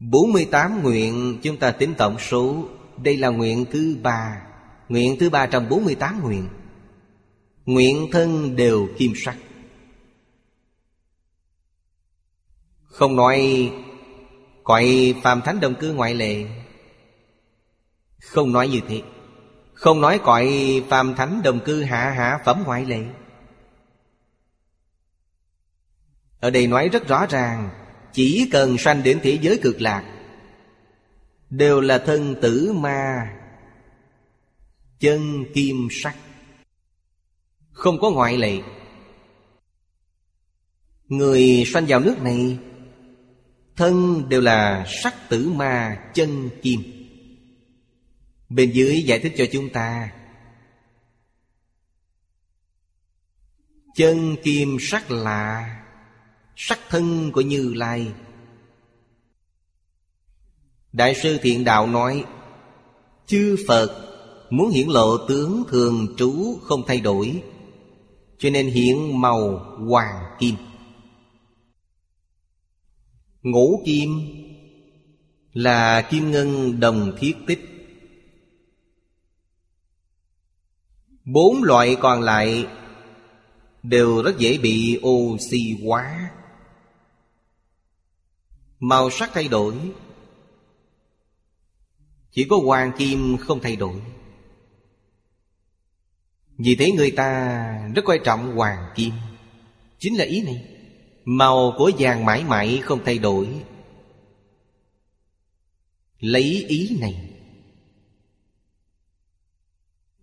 48 nguyện chúng ta tính tổng số. Đây là nguyện thứ ba. Nguyện thứ ba trong 48 nguyện. Nguyện thân đều kim sắc. Không nói Cõi phàm thánh đồng cư ngoại lệ. Không nói như thế. Không nói cõi phàm thánh đồng cư hạ hạ phẩm ngoại lệ. Ở đây nói rất rõ ràng, Chỉ cần sanh đến thế giới cực lạc, Đều là thân tử ma, Chân kim sắc. Không có ngoại lệ. Người sanh vào nước này, Thân đều là sắc tử ma chân kim. Bên dưới giải thích cho chúng ta. Chân kim sắc là Sắc thân của Như Lai. Đại sư Thiện Đạo nói, Chư Phật muốn hiển lộ tướng thường trú không thay đổi cho nên hiện màu hoàng kim. Ngũ kim là kim ngân đồng thiết tích. Bốn loại còn lại đều rất dễ bị oxy hóa. Màu sắc thay đổi. Chỉ có hoàng kim không thay đổi. Vì thế người ta rất quan trọng hoàng kim. Chính là ý này. Màu của vàng mãi mãi không thay đổi. Lấy ý này.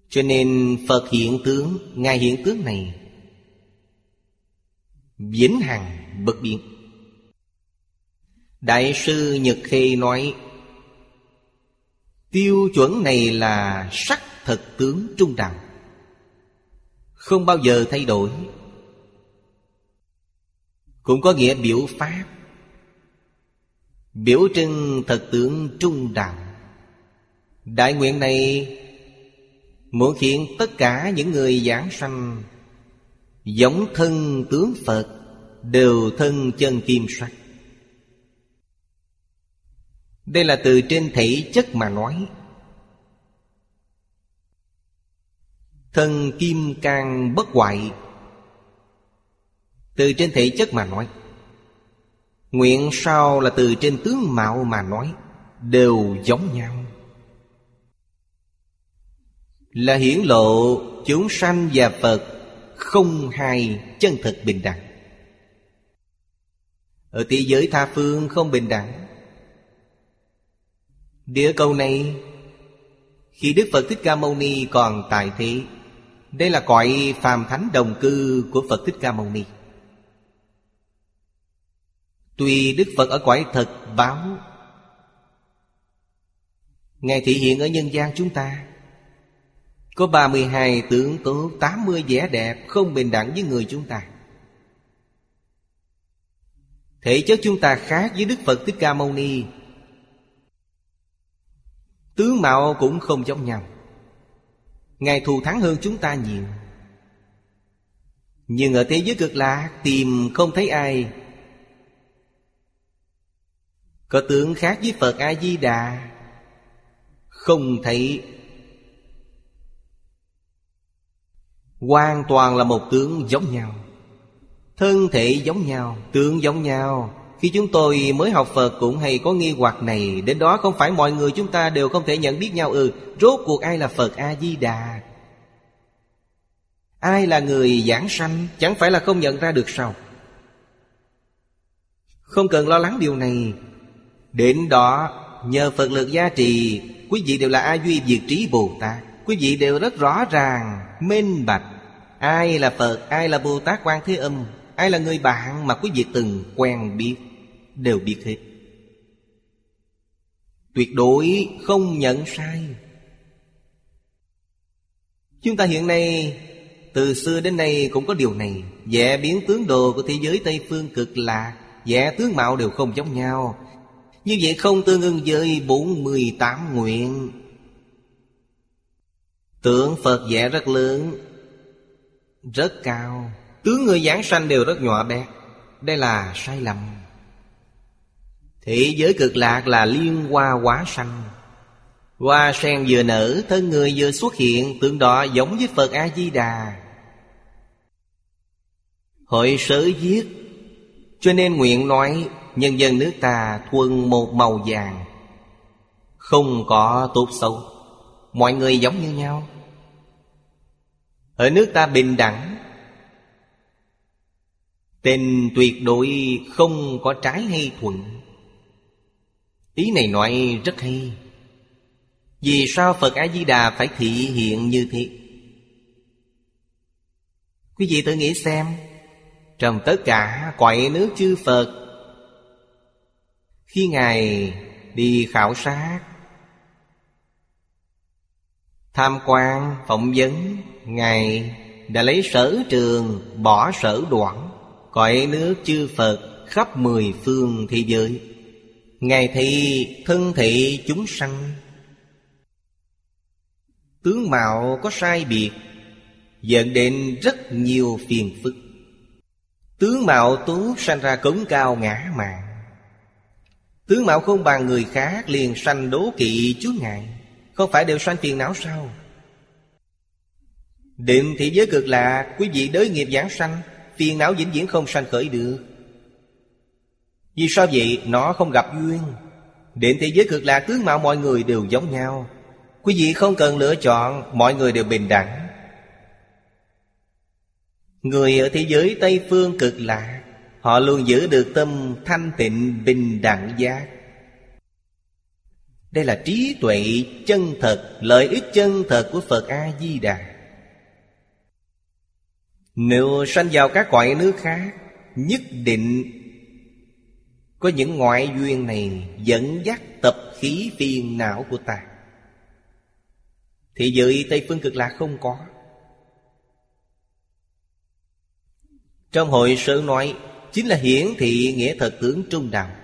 Cho nên Phật hiện tướng, Ngài hiện tướng này, Vĩnh hằng bất biến. Đại sư Nhật Khê nói, Tiêu chuẩn này là sắc thật tướng trung đạo không bao giờ thay đổi. Cũng có nghĩa biểu pháp. Biểu trưng thật tướng trung đạo Đại nguyện này Muốn khiến tất cả những người giảng sanh, Giống thân tướng Phật, Đều thân chân kim sắc. Đây là từ trên thể chất mà nói. Thân kim can bất hoại. Từ trên thể chất mà nói. Nguyện sao là từ trên tướng mạo mà nói, Đều giống nhau. Là hiển lộ chúng sanh và Phật Không hai chân thực bình đẳng. Ở thế giới tha phương không bình đẳng. Địa cầu này, Khi Đức Phật Thích Ca Mâu Ni còn tại thế đây là cõi phàm thánh đồng cư của Phật Thích Ca Mâu Ni. Tuy Đức Phật ở cõi thật báo, Ngài thị hiện ở nhân gian chúng ta. Có 32 tướng tốt 80 vẻ đẹp Không bình đẳng với người chúng ta. Thể chất chúng ta khác với Đức Phật Thích Ca Mâu Ni. Tướng mạo cũng không giống nhau. Ngài thù thắng hơn chúng ta nhiều. Nhưng ở thế giới cực lạc Tìm không thấy ai. Có tướng khác với Phật A-di-đà, Không thấy. Hoàn toàn là một tướng giống nhau. Thân thể giống nhau, Tướng giống nhau khi chúng tôi mới học Phật cũng hay có nghi hoặc này Đến đó không phải mọi người chúng ta đều không thể nhận biết nhau Ừ, rốt cuộc ai là Phật A-di-đà? Ai là người giảng sanh? Chẳng phải là không nhận ra được sao? Không cần lo lắng điều này. Đến đó Nhờ Phật lực gia trì Quý vị đều là A Duy Diệt Trí Bồ Tát. Quý vị đều rất rõ ràng Minh bạch. Ai là Phật Ai là Bồ Tát Quan Thế Âm Ai là người bạn mà quý vị từng quen biết? Đều biết hết. Tuyệt đối không nhận sai. Chúng ta hiện nay, Từ xưa đến nay cũng có điều này. Vẽ biến tướng đồ của thế giới Tây Phương cực lạc Vẽ tướng mạo đều không giống nhau. Như vậy không tương ưng với 48 nguyện. Tượng Phật vẽ rất lớn, Rất cao. Tướng người giảng sanh đều rất nhỏ bé. Đây là sai lầm thế giới cực lạc là liên hoa quá sanh. Hoa sen vừa nở, Thân người vừa xuất hiện, Tượng đó giống với Phật A-di-đà. Hội sở viết, Cho nên nguyện nói, Nhân dân nước ta thuần một màu vàng. Không có tốt xấu, Mọi người giống như nhau. Ở nước ta bình đẳng, Tình tuyệt đối không có trái hay thuận. Ý này nói rất hay. Vì sao Phật A-di-đà phải thị hiện như thế? Quý vị tự nghĩ xem Trong tất cả quậy nước chư Phật Khi Ngài đi khảo sát Tham quan, phỏng vấn Ngài đã lấy sở trường bỏ sở đoạn Cõi nước chư Phật khắp mười phương thế giới. Ngài thị, thân thị chúng sanh. Tướng mạo có sai biệt, Dẫn đến rất nhiều phiền phức. Tướng mạo tú sanh ra cống cao ngã mạng Tướng mạo không bằng người khác liền sanh đố kỵ chú ngại Không phải đều sanh phiền não sao? Định thị giới cực lạc Quý vị đới nghiệp giảng sanh, Phiền não vĩnh viễn không sanh khởi được. Vì sao vậy? Nó không gặp duyên. Đến thế giới cực lạc, tướng mạo mọi người đều giống nhau. Quý vị không cần lựa chọn, Mọi người đều bình đẳng. Người ở thế giới Tây Phương cực lạc, Họ luôn giữ được tâm thanh tịnh, bình đẳng giác. Đây là trí tuệ chân thật, Lợi ích chân thật của Phật A-di-đà. Nếu sanh vào các cõi nước khác, Nhất định có những ngoại duyên này Dẫn dắt tập khí phiền não của ta. Thì giới Tây Phương Cực Lạc không có. Trong hội sơ nói, Chính là hiển thị nghĩa thật tướng trung đạo.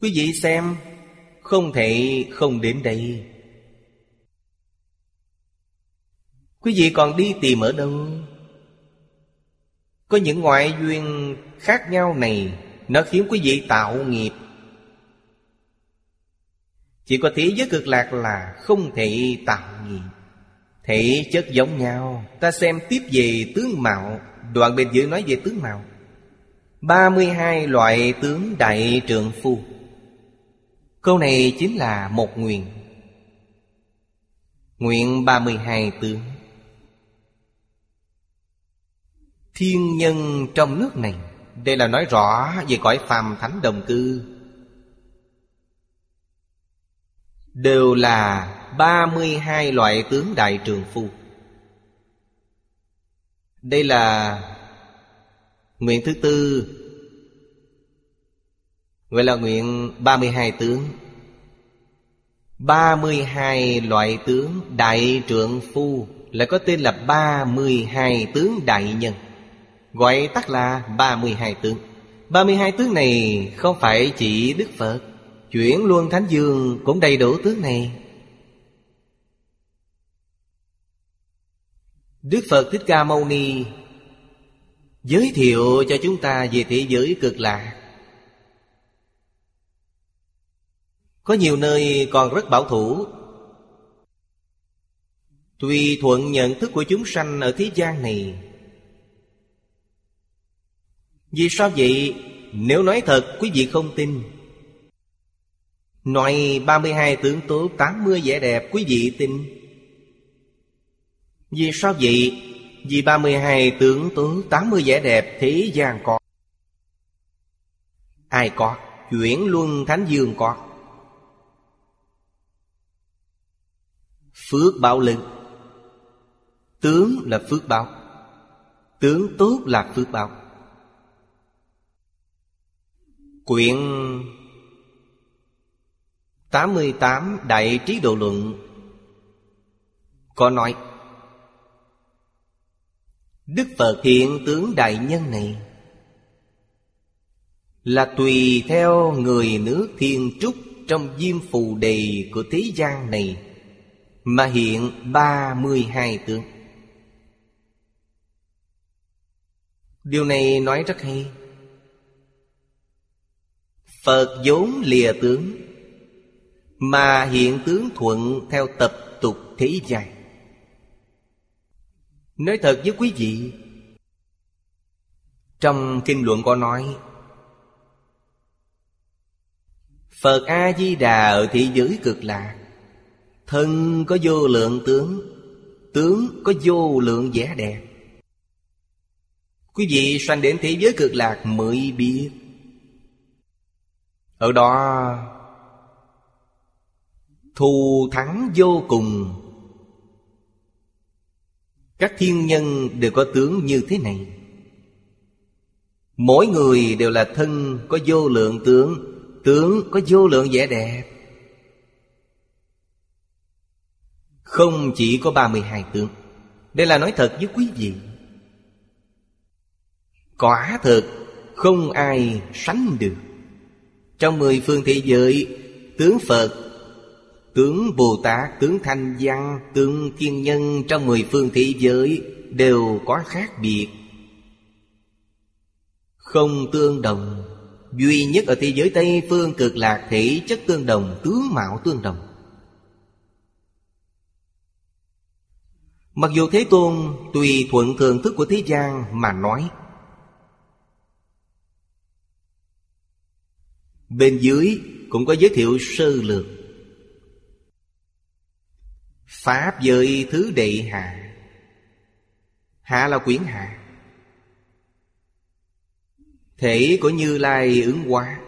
Quý vị xem, Không thể không đến đây. Quý vị còn đi tìm ở đâu? Có những ngoại duyên khác nhau này, Nó khiến quý vị tạo nghiệp. Chỉ có thế giới cực lạc là không thể tạo nghiệp. Thể chất giống nhau, Ta xem tiếp về tướng mạo. Đoạn bên dưới nói về tướng mạo. 32 loại tướng đại trượng phu. Câu này chính là một nguyện. Nguyện 32 tướng. Thiên nhân trong nước này. Đây là nói rõ về cõi phàm thánh đồng cư. Đều là 32 loại tướng đại trường phu. Đây là Nguyện thứ tư. Gọi là nguyện 32 tướng. 32 loại tướng đại trượng phu Lại có tên là 32 tướng đại nhân. Gọi tắt là 32 tướng. 32 tướng này không phải chỉ Đức Phật. Chuyển Luân Thánh Dương cũng đầy đủ tướng này. Đức Phật Thích Ca Mâu Ni Giới thiệu cho chúng ta về thế giới cực lạc Có nhiều nơi còn rất bảo thủ. Tùy thuận nhận thức của chúng sanh ở thế gian này vì sao vậy? Nếu nói thật, quý vị không tin. Nói 32 tướng tốt 80 vẻ đẹp, quý vị tin. Vì sao vậy? Vì 32 tướng tốt 80 vẻ đẹp thế gian có. Ai có? Chuyển luân thánh dương có. Phước báo lực. Tướng là phước báo. Tướng tốt là phước báo. Quyển 88 Đại Trí Độ Luận. Có nói, Đức Phật hiện tướng đại nhân này Là tùy theo người nước thiên trúc Trong diêm phù đề của thế gian này Mà hiện ba mươi hai tướng. Điều này nói rất hay. Phật vốn lìa tướng, Mà hiện tướng thuận theo tập tục thế gian. Nói thật với quý vị, Trong kinh luận có nói, Phật A-di-đà ở thế giới cực lạc Thân có vô lượng tướng Tướng có vô lượng vẻ đẹp. Quý vị sanh đến thế giới cực lạc mới biết ở đó, Thù thắng vô cùng. Các thiên nhân đều có tướng như thế này. Mỗi người đều là thân có vô lượng tướng Tướng có vô lượng vẻ đẹp. Không chỉ có 32 tướng. Đây là nói thật với quý vị. Quả thực không ai sánh được. Trong mười phương thế giới. Tướng Phật Tướng Bồ Tát, tướng Thanh Văn, tướng Thiên Nhân Trong mười phương thế giới Đều có khác biệt. Không tương đồng. Duy nhất ở thế giới Tây Phương cực lạc thể chất tương đồng Tướng mạo tương đồng. Mặc dù Thế Tôn tùy thuận thường thức của thế gian mà nói Bên dưới cũng có giới thiệu sơ lược. Pháp giới thứ đệ hạ. Hạ là quyển hạ. Thể của Như Lai ứng hóa.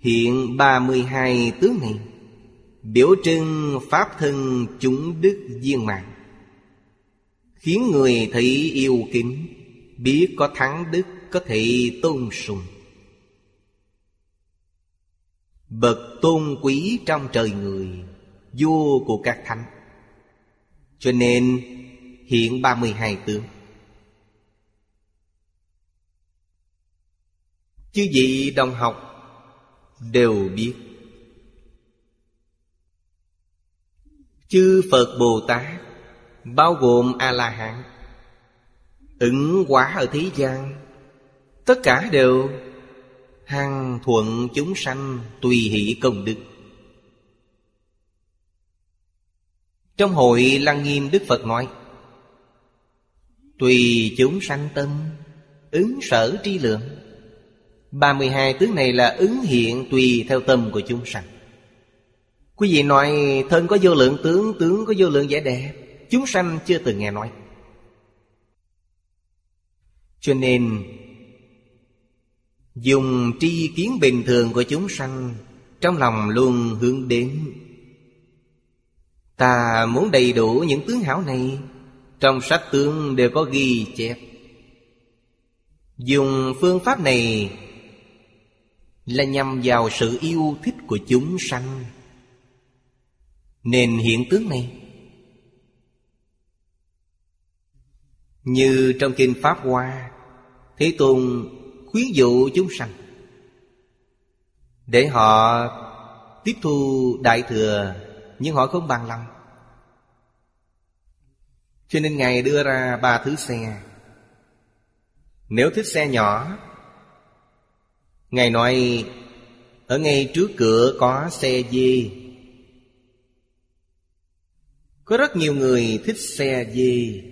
Hiện 32 tướng này Biểu trưng Pháp thân chúng đức viên mạng Khiến người thấy yêu kính, Biết có thắng đức, Có thể tôn sùng. Bậc tôn quý trong trời người, Vua của các thánh. Cho nên hiện 32 tướng. Chứ vị đồng học đều biết, Chư Phật Bồ Tát, Bao gồm A-la-hán, Ứng quả ở thế gian, Tất cả đều hằng thuận chúng sanh tùy hỷ công đức. Trong hội Lăng Nghiêm Đức Phật nói, Tùy chúng sanh tâm, Ứng sở tri lượng. 32 tướng này là ứng hiện tùy theo tâm của chúng sanh. Quý vị nói, thân có vô lượng tướng Tướng có vô lượng vẻ đẹp. Chúng sanh chưa từng nghe nói. Cho nên Dùng tri kiến bình thường của chúng sanh, Trong lòng luôn hướng đến. Ta muốn đầy đủ những tướng hảo này, Trong sách tướng đều có ghi chép. Dùng phương pháp này Là nhằm vào sự yêu thích của chúng sanh. Nên hiện tướng này. Như trong Kinh Pháp Hoa, Thế Tôn khuyến dụ chúng sanh. Để họ tiếp thu Đại Thừa, Nhưng họ không bằng lòng. Cho nên Ngài đưa ra ba thứ xe. Nếu thích xe nhỏ, Ngài nói, Ở ngay trước cửa có xe dê Có rất nhiều người thích xe dê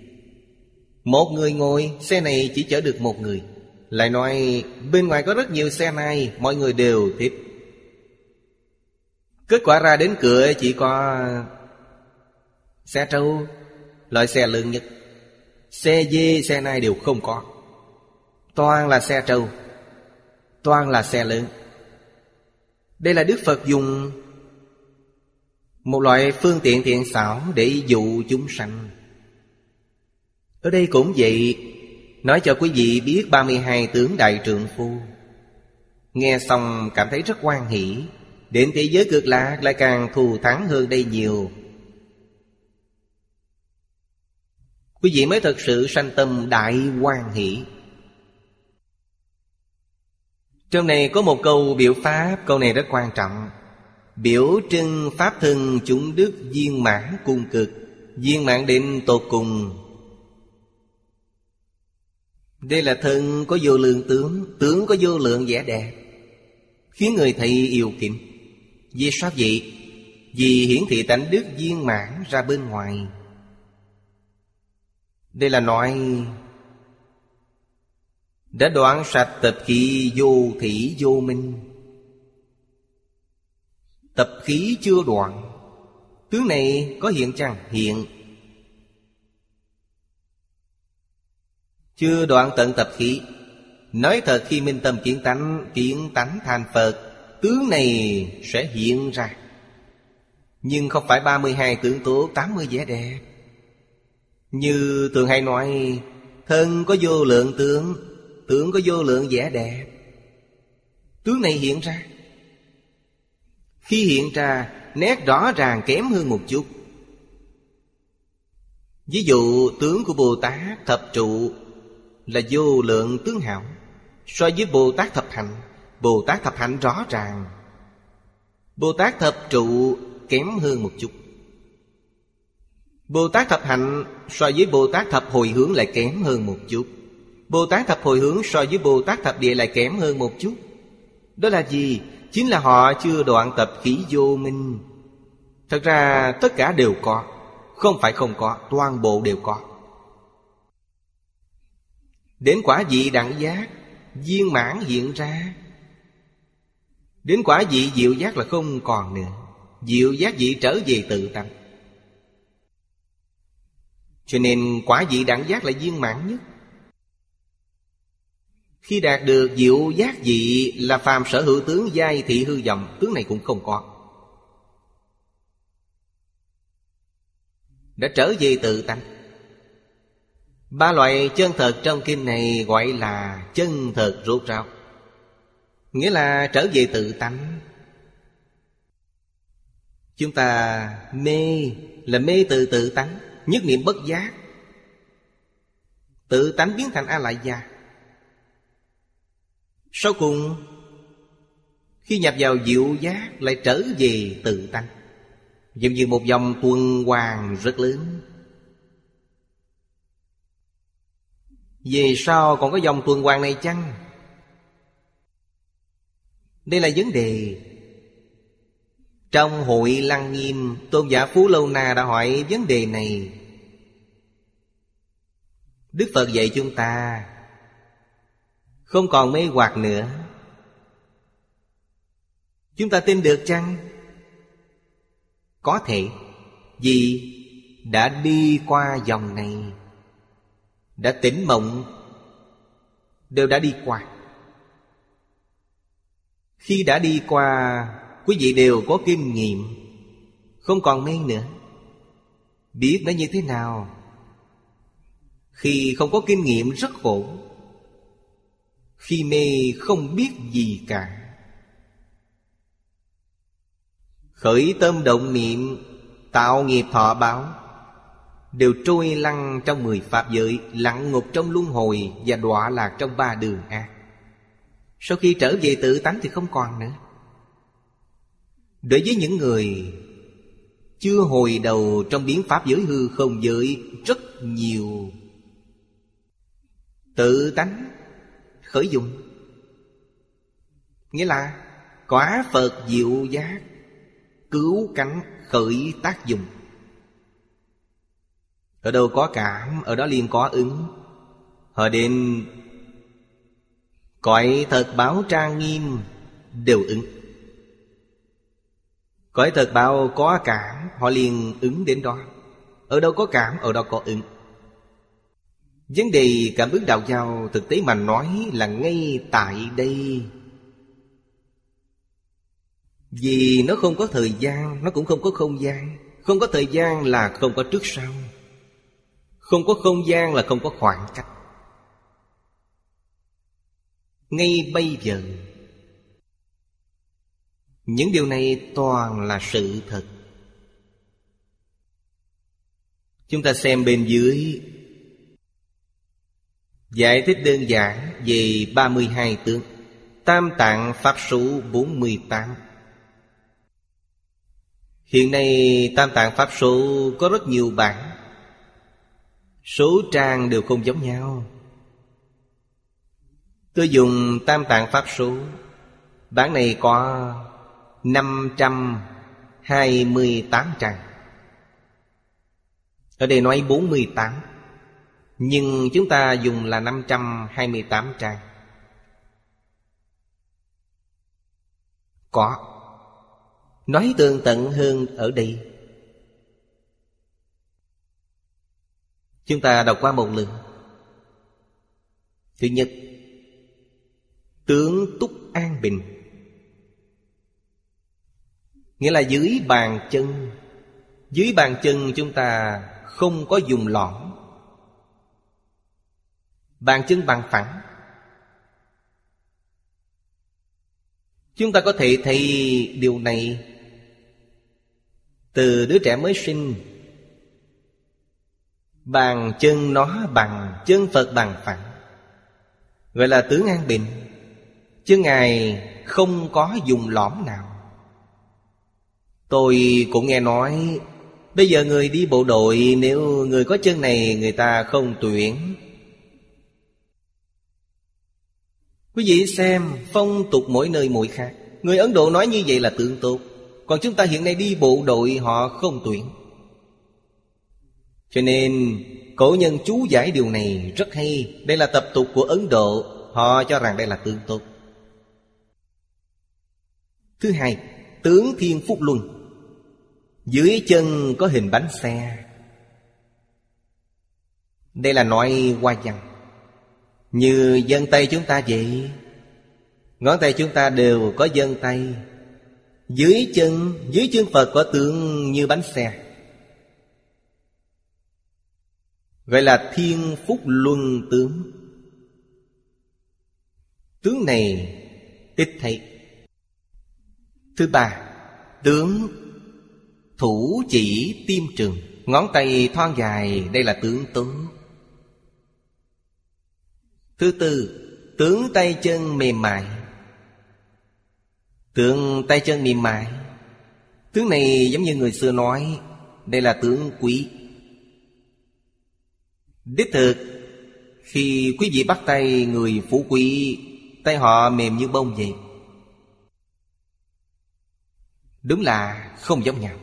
Một người ngồi, Xe này chỉ chở được một người. Lại nói bên ngoài có rất nhiều xe này Mọi người đều thích. Kết quả ra đến cửa chỉ có Xe trâu Loại xe lớn nhất. Xe dê, xe này đều không có. Toàn là xe trâu Toàn là xe lớn. Đây là Đức Phật dùng Một loại phương tiện thiện xảo Để dụ chúng sanh. Ở đây cũng vậy Nói cho quý vị biết 32 tướng đại trượng phu. Nghe xong cảm thấy rất quan hỷ. Đến thế giới cực lạc lại càng thù thắng hơn đây nhiều. Quý vị mới thật sự sanh tâm đại quan hỷ. Trong này có một câu biểu pháp, Câu này rất quan trọng. Biểu trưng pháp thân chúng đức viên mãn cung cực, Viên mãn định tột cùng. Đây là thân có vô lượng tướng Tướng có vô lượng vẻ đẹp, Khiến người thấy yêu kính Vì sao vậy? Vì hiển thị tánh đức viên mãn ra bên ngoài Đây là nói, Đã đoạn sạch tập khí vô thị vô minh Tập khí chưa đoạn Tướng này có hiện chăng? Hiện Chưa đoạn tận tập khí. Nói thật khi minh tâm kiến tánh Kiến tánh thành Phật, Tướng này sẽ hiện ra. Nhưng không phải 32 tướng tố 80 vẻ đẹp. Như thường hay nói, Thân có vô lượng tướng Tướng có vô lượng vẻ đẹp. Tướng này hiện ra. Khi hiện ra, Nét rõ ràng kém hơn một chút. Ví dụ, tướng của Bồ Tát thập trụ là vô lượng tướng hảo. So với Bồ Tát thập hạnh Bồ Tát thập hạnh rõ ràng. Bồ Tát thập trụ kém hơn một chút. Bồ Tát thập hạnh so với Bồ Tát thập hồi hướng lại kém hơn một chút. Bồ Tát thập hồi hướng so với Bồ Tát thập địa lại kém hơn một chút. Đó là gì? Chính là họ chưa đoạn tập khí vô minh. Thật ra tất cả đều có Không phải không có, toàn bộ đều có. Đến quả vị đẳng giác, Viên mãn hiện ra. Đến quả vị diệu giác là không còn nữa. Diệu giác vị trở về tự tánh Cho nên quả vị đẳng giác là viên mãn nhất. Khi đạt được diệu giác vị Là phàm sở hữu tướng giai thị hư vọng, Tướng này cũng không có. Đã trở về tự tánh Ba loại chân thật trong kinh này gọi là chân thật rốt ráo. Nghĩa là trở về tự tánh. Chúng ta mê là mê từ tự tánh, Nhất niệm bất giác. Tự tánh biến thành A lại gia Sau cùng, Khi nhập vào diệu giác Lại trở về tự tánh. Giống như một dòng tuần hoàn rất lớn. Về sau còn có dòng tuần hoàn này chăng? Đây là vấn đề Trong hội Lăng Nghiêm, Tôn giả Phú Lâu Na đã hỏi vấn đề này Đức Phật dạy chúng ta, Không còn mê hoặc nữa Chúng ta tin được chăng? Có thể, Vì đã đi qua dòng này đã tỉnh mộng, Đều đã đi qua. Khi đã đi qua, Quý vị đều có kinh nghiệm, Không còn mê nữa. Biết nó như thế nào? Khi không có kinh nghiệm rất khổ, Khi mê không biết gì cả. Khởi tâm động niệm, Tạo nghiệp thọ báo. Đều trôi lăn trong mười pháp giới Lặng ngục trong luân hồi Và đọa lạc trong ba đường ác Sau khi trở về tự tánh thì không còn nữa. Đối với những người Chưa hồi đầu trong biến pháp giới hư không giới, Rất nhiều Tự tánh khởi dụng. Nghĩa là Quả Phật diệu giác, Cứu cánh khởi tác dụng. Ở đâu có cảm, Ở đó liền có ứng. Họ đến Cõi thật báo trang nghiêm, Đều ứng. Cõi thật báo có cảm, Họ liền ứng đến đó. Ở đâu có cảm, Ở đó có ứng. Vấn đề cảm ứng đạo giao Thực tế mà nói là ngay tại đây. Vì nó không có thời gian, Nó cũng không có không gian. Không có thời gian là không có trước sau. Không có không gian là không có khoảng cách. Ngay bây giờ, Những điều này toàn là sự thật. Chúng ta xem bên dưới. Giải thích đơn giản về 32 tướng. Tam tạng Pháp Số 48 Hiện nay Tam Tạng Pháp Số có rất nhiều bản. Số trang đều không giống nhau. Tôi dùng Tam Tạng Pháp Số. Bản này có 528 trang. Ở đây nói 48 Nhưng chúng ta dùng là 528 trang. Có. Nói tương tận hơn ở đây. Chúng ta đọc qua một lần. Thứ nhất, Tướng túc an bình. Nghĩa là dưới bàn chân. Dưới bàn chân chúng ta không có dùng lõm. Bàn chân bằng phẳng. Chúng ta có thể thấy điều này từ đứa trẻ mới sinh. Bàn chân nó bằng, chân Phật bằng phẳng. Gọi là tướng an bình. Chứ Ngài không có dùng lõm nào. Tôi cũng nghe nói, Bây giờ người đi bộ đội, Nếu người có chân này, người ta không tuyển. Quý vị xem, phong tục mỗi nơi mỗi khác. Người Ấn Độ nói như vậy là tượng tốt. Còn chúng ta hiện nay đi bộ đội, họ không tuyển. Cho nên, cổ nhân chú giải điều này rất hay. Đây là tập tục của Ấn Độ. Họ cho rằng đây là tương tốt Thứ hai, Tướng Thiên Phúc Luân. Dưới chân có hình bánh xe. Đây là nói hoa văn. Như dân tay chúng ta vậy. Ngón tay chúng ta đều có dân tay dưới chân Dưới chân Phật có tượng như bánh xe. Gọi là thiên phúc luân tướng. Tướng này ít thấy Thứ ba, Tướng Thủ chỉ tim trường. Ngón tay thon dài, Đây là tướng tốt Thứ tư, Tướng tay chân mềm mại. Tướng tay chân mềm mại. Tướng này giống như người xưa nói, Đây là tướng quý. Đích thực, Khi quý vị bắt tay người phú quý, Tay họ mềm như bông vậy. Đúng là không giống nhau.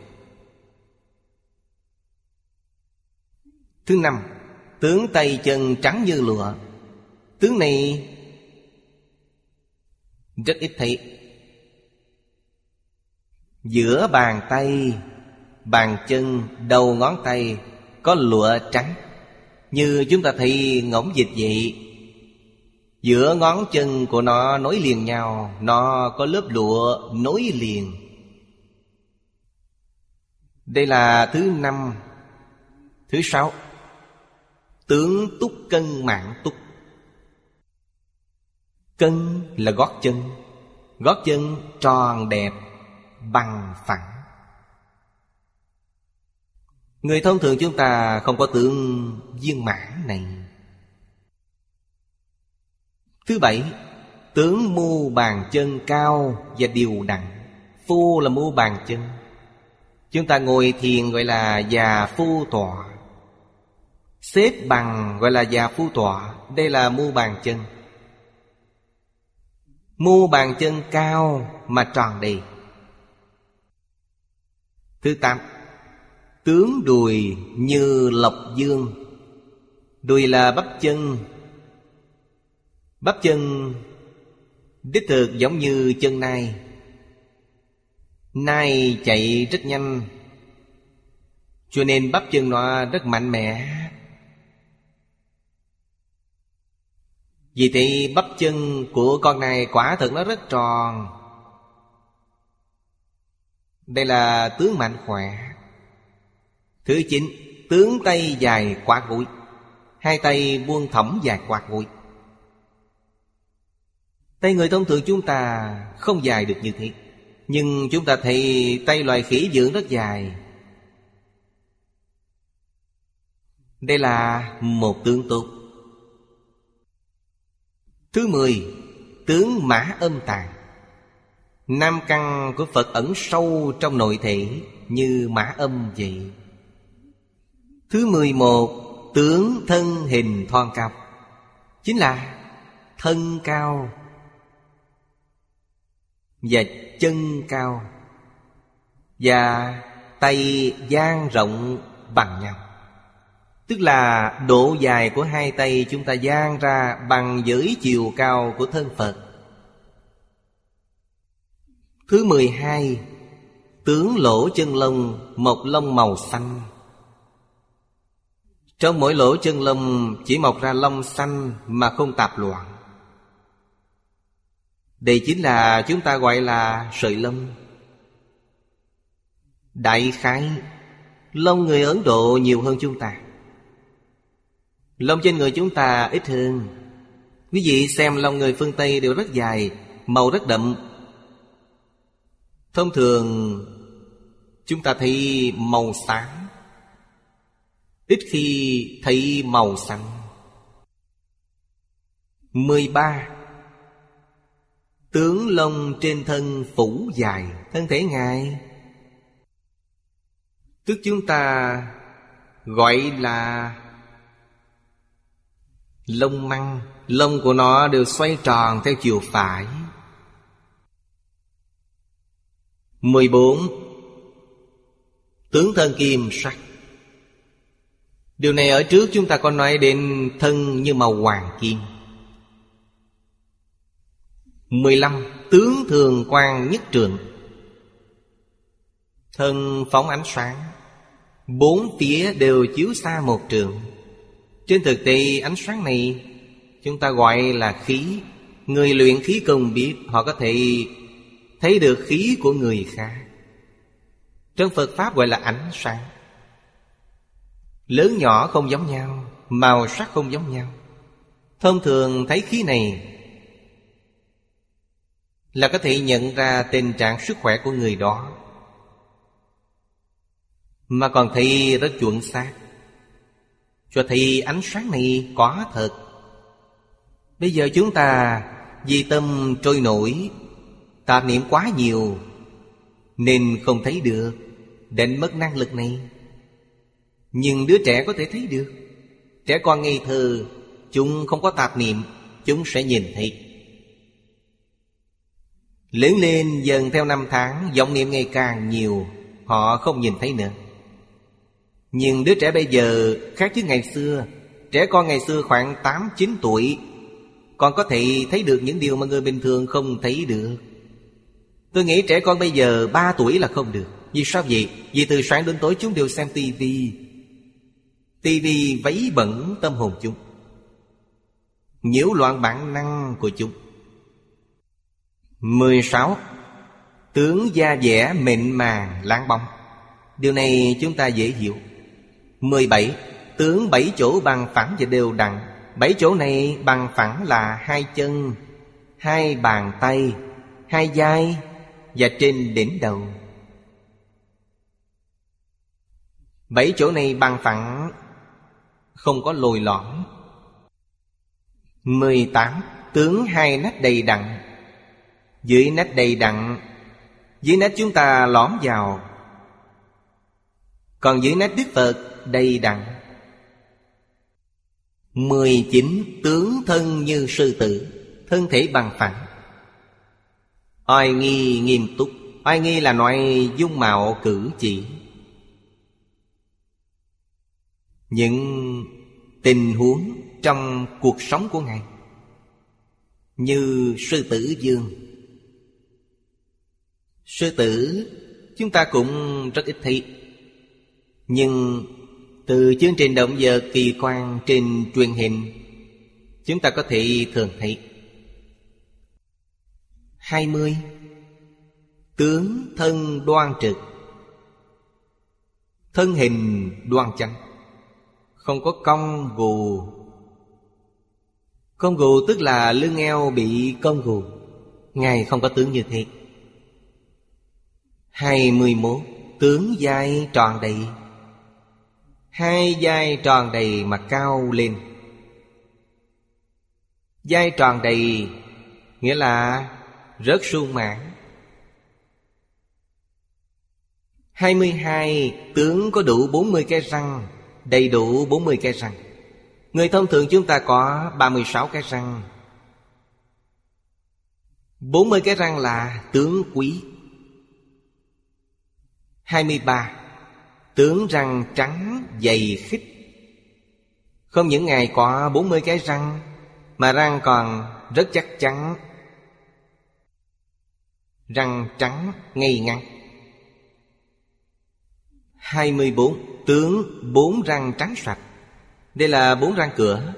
Thứ năm, Tướng tay chân trắng như lụa. Tướng này Rất ít thấy. Giữa bàn tay, Bàn chân, Đầu ngón tay Có lụa trắng. Như chúng ta thấy ngỗng dịch vậy, Giữa ngón chân của nó nối liền nhau, Nó có lớp lụa nối liền. Đây là thứ năm, Thứ sáu, Tướng túc cân mạng túc. Cân là gót chân Gót chân tròn đẹp, Bằng phẳng. Người thông thường chúng ta không có tướng viên mãn này. Thứ bảy, Tướng mu bàn chân cao và điều đặn Phu là mu bàn chân. Chúng ta ngồi thiền gọi là già phu tọa. Xếp bằng gọi là già phu tọa. Đây là mu bàn chân. Mu bàn chân cao mà tròn đầy. Thứ tám Tướng đùi như lộc dương. Đùi là bắp chân. Bắp chân Đích thực giống như chân nai. Nai chạy rất nhanh, Cho nên bắp chân nó rất mạnh mẽ. Vì thế bắp chân của con này quả thực nó rất tròn. Đây là tướng mạnh khỏe. Thứ chín, Tướng tay dài quạt gối. Hai tay buông thõng dài quạt gối. Tay người thông thường chúng ta không dài được như thế, Nhưng chúng ta thấy tay loài khỉ dưỡng rất dài. Đây là một tướng tốt. Thứ mười, Tướng mã âm tàng. Nam căn của Phật ẩn sâu trong nội thể Như mã âm vậy. Thứ mười một, Tướng thân hình thon cao. Chính là thân cao Và chân cao Và tay dang rộng bằng nhau. Tức là độ dài của hai tay chúng ta dang ra bằng với chiều cao của thân Phật. Thứ mười hai, Tướng lỗ chân lông Một lông màu xanh. Trong mỗi lỗ chân lông Chỉ mọc ra lông xanh Mà không tạp loạn. Đây chính là chúng ta gọi là sợi lông. Đại khái, Lông người Ấn Độ nhiều hơn chúng ta. Lông trên người chúng ta ít hơn. Quý vị xem lông người phương Tây đều rất dài, Màu rất đậm. Thông thường, Chúng ta thấy màu sáng Ít khi thấy màu xanh. 13 Tướng lông trên thân phủ dài, Thân thể Ngài. Tức chúng ta gọi là Lông măng. Lông của nó đều xoay tròn theo chiều phải. 14 Tướng thân kim sắc. Điều này ở trước chúng ta có nói đến thân như màu hoàng kim. 15. Tướng thường quan nhất trường. Thân phóng ánh sáng. Bốn phía đều chiếu xa một trường. Trên thực tế, ánh sáng này Chúng ta gọi là khí. Người luyện khí công biết, Họ có thể thấy được khí của người khác. Trong Phật Pháp gọi là ánh sáng. Lớn nhỏ không giống nhau, Màu sắc không giống nhau. Thông thường thấy khí này Là có thể nhận ra tình trạng sức khỏe của người đó, Mà còn thấy rất chuẩn xác. Cho thấy ánh sáng này có thật. Bây giờ chúng ta, Vì tâm trôi nổi, Tạp niệm quá nhiều, Nên không thấy được Định mất năng lực này. Nhưng đứa trẻ có thể thấy được. Trẻ con ngây thơ, Chúng không có tạp niệm, Chúng sẽ nhìn thấy. Lớn lên dần theo năm tháng, vọng niệm ngày càng nhiều, Họ không nhìn thấy nữa. Nhưng đứa trẻ bây giờ khác chứ ngày xưa. Trẻ con ngày xưa khoảng 8-9 tuổi, Còn có thể thấy được những điều mà người bình thường không thấy được. Tôi nghĩ trẻ con bây giờ 3 tuổi là không được. Vì sao vậy? Vì từ sáng đến tối chúng đều xem tivi tivi vấy bẩn tâm hồn chúng. Nhiễu loạn bản năng của chúng. 16. Tướng da dẻ mịn màng láng bóng Điều này chúng ta dễ hiểu. 17. Tướng bảy chỗ bằng phẳng và đều đặn. Bảy chỗ này bằng phẳng là hai chân, Hai bàn tay, Hai vai Và trên đỉnh đầu. Bảy chỗ này bằng phẳng không có lồi lõm 18. Tướng hai nách đầy đặn Dưới nách đầy đặn, Dưới nách chúng ta lõm vào Còn dưới nách Đức Phật đầy đặn 19. Tướng thân như sư tử, Thân thể bằng phẳng Oai nghi nghiêm túc, Oai nghi là loại dung mạo cử chỉ Những tình huống trong cuộc sống của Ngài. Như sư tử dương. Sư tử, chúng ta cũng rất ít thấy. Nhưng từ chương trình động vật kỳ quan trên truyền hình, Chúng ta có thể thường thấy. Hai mươi. Tướng thân đoan trực. Thân hình đoan chánh. Không có cong gù. Cong gù tức là lưng eo bị cong gù. Ngài không có tướng như thế. Hai mươi mốt. Tướng dai tròn đầy. Hai dai tròn đầy mà cao lên. Dai tròn đầy Nghĩa là rất sung mãn. 22 tướng có đủ 40 cái răng. Đầy đủ 40 cái răng. Người thông thường chúng ta có 36 cái răng. 40 cái răng là tướng quý. 23 Tướng răng trắng dày khích Không những ngày có 40 cái răng, Mà răng còn rất chắc chắn. Răng trắng ngay ngắn. 24. Tướng bốn răng trắng sạch Đây là bốn răng cửa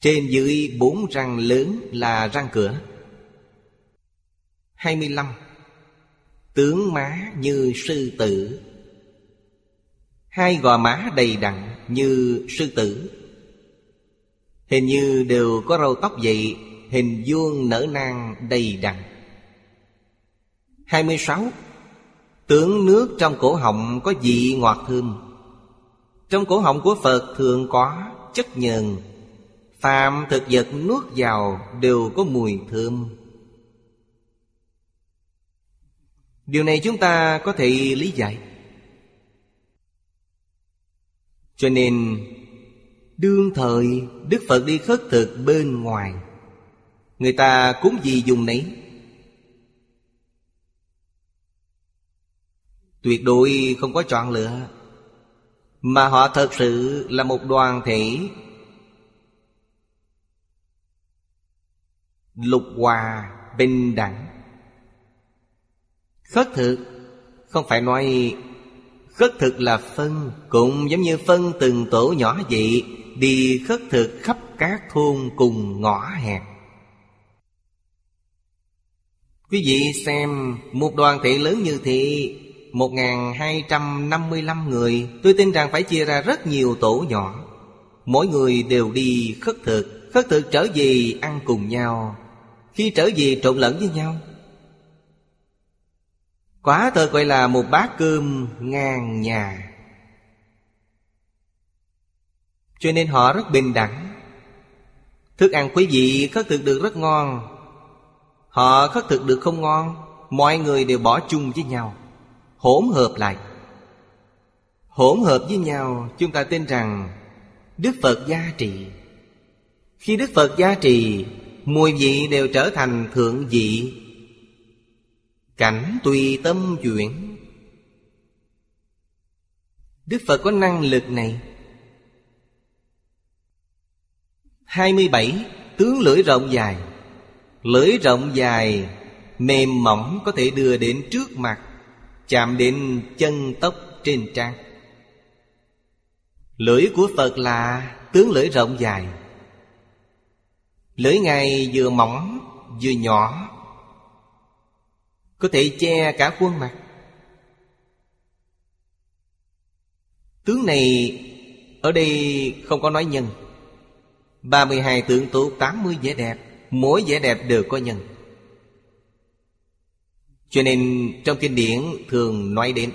Trên dưới bốn răng lớn là răng cửa 25. Tướng má như sư tử Hai gò má đầy đặn như sư tử Hình như đều có râu tóc dậy Hình vuông nở nang đầy đặn 26. Tướng nước trong cổ họng có vị ngọt thơm Trong cổ họng của Phật thường có chất nhờn. Phạm thực vật nuốt vào đều có mùi thơm. Điều này chúng ta có thể lý giải. Cho nên, Đương thời Đức Phật đi khất thực bên ngoài, Người ta cúng gì dùng nấy. Tuyệt đối không có chọn lựa. Mà họ thật sự là một đoàn thể. Lục hòa bình đẳng. Khất thực, Không phải nói Khất thực là phân, Cũng giống như phân từng tổ nhỏ vậy, Đi khất thực khắp các thôn cùng ngõ hẹp. Quý vị xem một đoàn thể lớn như thế 1.255 người, Tôi tin rằng phải chia ra rất nhiều tổ nhỏ. Mỗi người đều đi khất thực Khất thực trở về ăn cùng nhau. Khi trở về trộn lẫn với nhau. Quá thật gọi là một bát cơm ngang nhà. Cho nên họ rất bình đẳng. Thức ăn quý vị khất thực được rất ngon. Họ khất thực được không ngon, Mọi người đều bỏ chung với nhau. Hỗn hợp lại. Hỗn hợp với nhau, Chúng ta tin rằng Đức Phật gia trị Khi Đức Phật gia trì, Mùi vị đều trở thành thượng vị. Cảnh tùy tâm chuyển. Đức Phật có năng lực này. 27. Tướng lưỡi rộng dài. Lưỡi rộng dài, Mềm mỏng có thể đưa đến trước mặt. Chạm đến chân tóc trên trang. Lưỡi của Phật là tướng lưỡi rộng dài. Lưỡi Ngài vừa mỏng, vừa nhỏ, Có thể che cả khuôn mặt. Tướng này ở đây không có nói nhân. 32 tướng tốt 80 vẻ đẹp, Mỗi vẻ đẹp đều có nhân. Cho nên trong kinh điển thường nói đến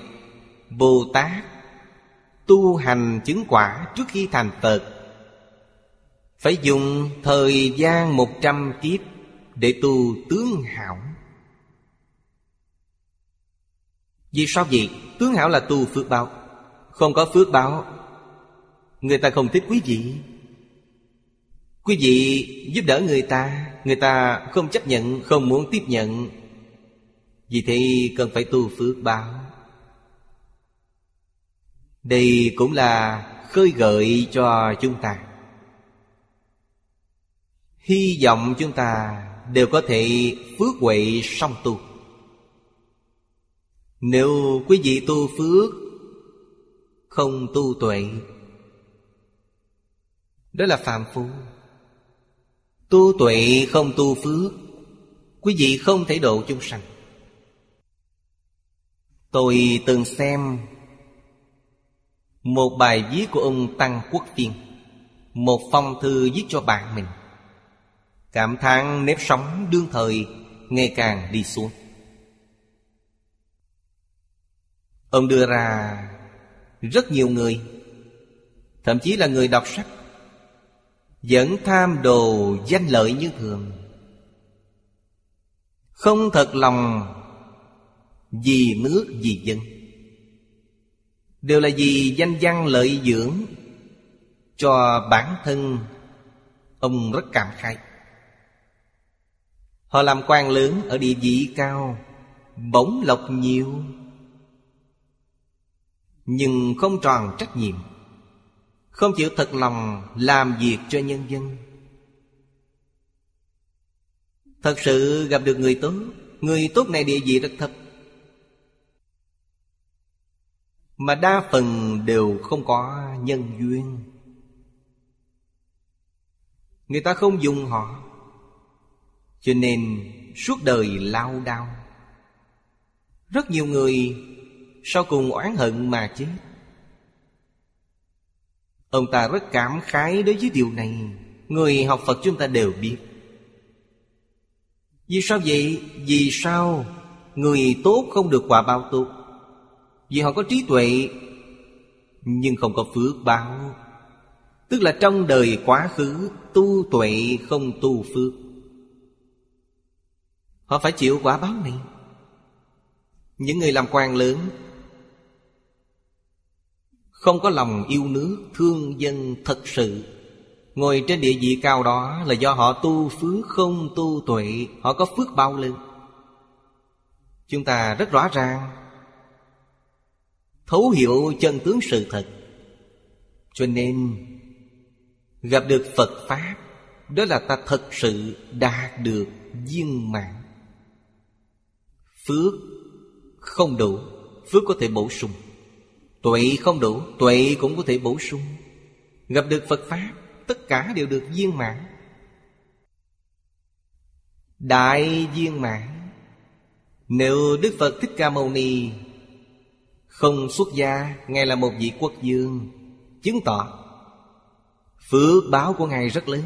Bồ Tát tu hành chứng quả trước khi thành Phật. Phải dùng thời gian một trăm kiếp Để tu tướng hảo. Vì sao vậy? Tướng hảo là tu phước báo. Không có phước báo, Người ta không thích quý vị. Quý vị giúp đỡ người ta Người ta không chấp nhận, Không muốn tiếp nhận. Vì thế cần phải tu phước báo. Đây cũng là khơi gợi cho chúng ta. Hy vọng chúng ta đều có thể phước huệ song tu. Nếu quý vị tu phước, Không tu tuệ, Đó là phạm phu. Tu tuệ không tu phước, Quý vị không thể độ chúng sanh. Tôi từng xem Một bài viết của ông Tăng Quốc Phiên, Một phong thư viết cho bạn mình. Cảm thán nếp sống đương thời Ngày càng đi xuống. Ông đưa ra rất nhiều người, Thậm chí là người đọc sách, vẫn tham đồ danh lợi như thường. Không thật lòng vì nước, vì dân. Đều là vì danh văn lợi dưỡng Cho bản thân Ông rất cảm khai Họ làm quan lớn ở địa vị cao, Bổng lộc nhiều, Nhưng không tròn trách nhiệm, không chịu thật lòng làm việc cho nhân dân. Thật sự gặp được người tốt Người tốt này địa vị rất thấp. Mà đa phần đều không có nhân duyên Người ta không dùng họ, Cho nên suốt đời lao đao Rất nhiều người Sau cùng oán hận mà chết Ông ta rất cảm khái đối với điều này, Người học Phật chúng ta đều biết Vì sao vậy? Vì sao người tốt không được quả báo tốt? Vì họ có trí tuệ, Nhưng không có phước báo. Tức là trong đời quá khứ, Tu tuệ không tu phước. Họ phải chịu quả báo này. Những người làm quan lớn, không có lòng yêu nước, Thương dân thật sự. Ngồi trên địa vị cao đó Là do họ tu phước không tu tuệ, Họ có phước bao lớn. Chúng ta rất rõ ràng Thấu hiểu chân tướng sự thật. Cho nên, Gặp được Phật Pháp, Đó là ta thật sự đạt được viên mãn. Phước không đủ, Phước có thể bổ sung. Tuệ không đủ, Tuệ cũng có thể bổ sung. Gặp được Phật Pháp, Tất cả đều được viên mãn. Đại viên mãn. Nếu Đức Phật Thích Ca Mâu Ni không xuất gia, Ngài là một vị quốc dương, Chứng tỏ Phước báo của Ngài rất lớn.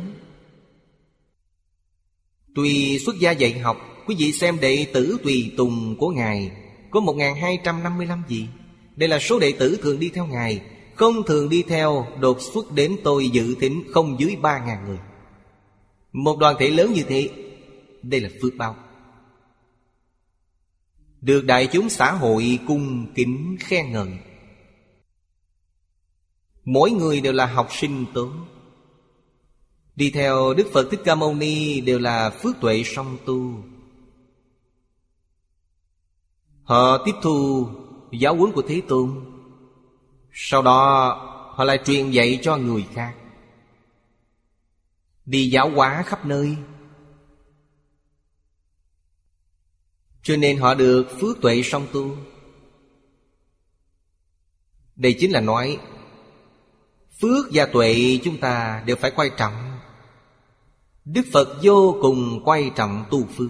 Tùy xuất gia dạy học, Quý vị xem đệ tử tùy tùng của Ngài Có 1255 vị. Đây là số đệ tử thường đi theo Ngài, Không thường đi theo đột xuất đến tôi dự tính không dưới ba ngàn người. Một đoàn thể lớn như thế, Đây là phước báo. Được đại chúng xã hội cung kính khen ngợi. Mỗi người đều là học sinh tốt Đi theo Đức Phật Thích Ca Mâu Ni đều là phước tuệ song tu. Họ tiếp thu giáo huấn của Thế Tôn. Sau đó, họ lại truyền dạy cho người khác. Đi giáo hóa khắp nơi. Cho nên họ được phước tuệ song tu. Đây chính là nói, Phước và tuệ chúng ta đều phải quan trọng Đức Phật vô cùng quan trọng tu phước.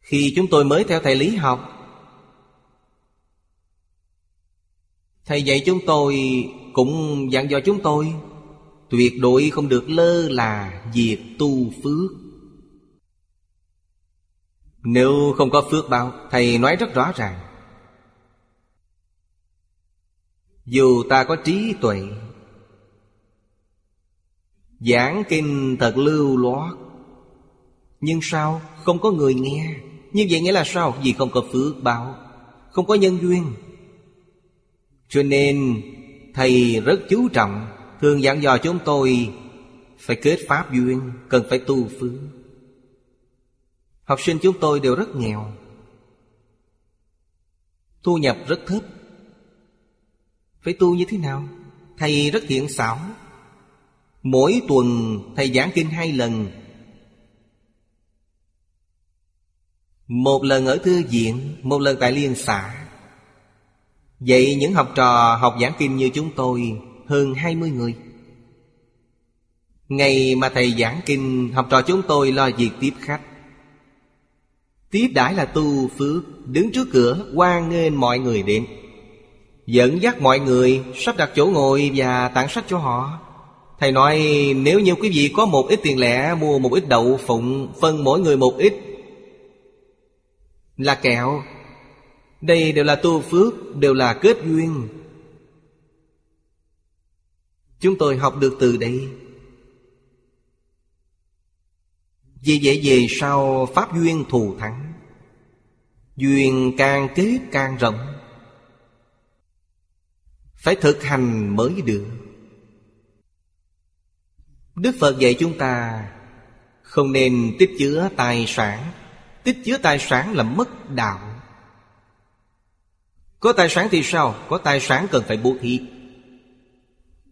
Khi chúng tôi mới theo thầy lý học, Thầy dạy chúng tôi cũng dặn dò chúng tôi, Tuyệt đối không được lơ là việc tu phước. Nếu không có phước báo, Thầy nói rất rõ ràng. Dù ta có trí tuệ, Giảng kinh thật lưu loát, Nhưng sao không có người nghe? Như vậy nghĩa là sao? Vì không có phước báo, Không có nhân duyên. Cho nên, Thầy rất chú trọng, Thường dặn dò chúng tôi Phải kết pháp duyên, Cần phải tu phước. Học sinh chúng tôi đều rất nghèo. Thu nhập rất thấp. Phải tu như thế nào? Thầy rất thiện xảo. Mỗi tuần thầy giảng kinh hai lần. Một lần ở thư viện, Một lần tại liên xã. Vậy những học trò học giảng kinh như chúng tôi, Hơn 20 người. Ngày mà thầy giảng kinh, Học trò chúng tôi lo việc tiếp khách. Tiếp đãi là tu phước, Đứng trước cửa, hoan nghênh mọi người đến. Dẫn dắt mọi người, Sắp đặt chỗ ngồi và tặng sách cho họ. Thầy nói, nếu như quý vị có một ít tiền lẻ, Mua một ít đậu phụng, Phân mỗi người một ít. Là kẹo. Đây đều là tu phước, Đều là kết duyên. Chúng tôi học được từ đây. Vì vậy về sau Pháp duyên thù thắng. Duyên càng kết càng rộng. Phải thực hành mới được. Đức Phật dạy chúng ta Không nên tích chứa tài sản. Tích chứa tài sản là mất đạo. Có tài sản thì sao? Có tài sản cần phải bố thí.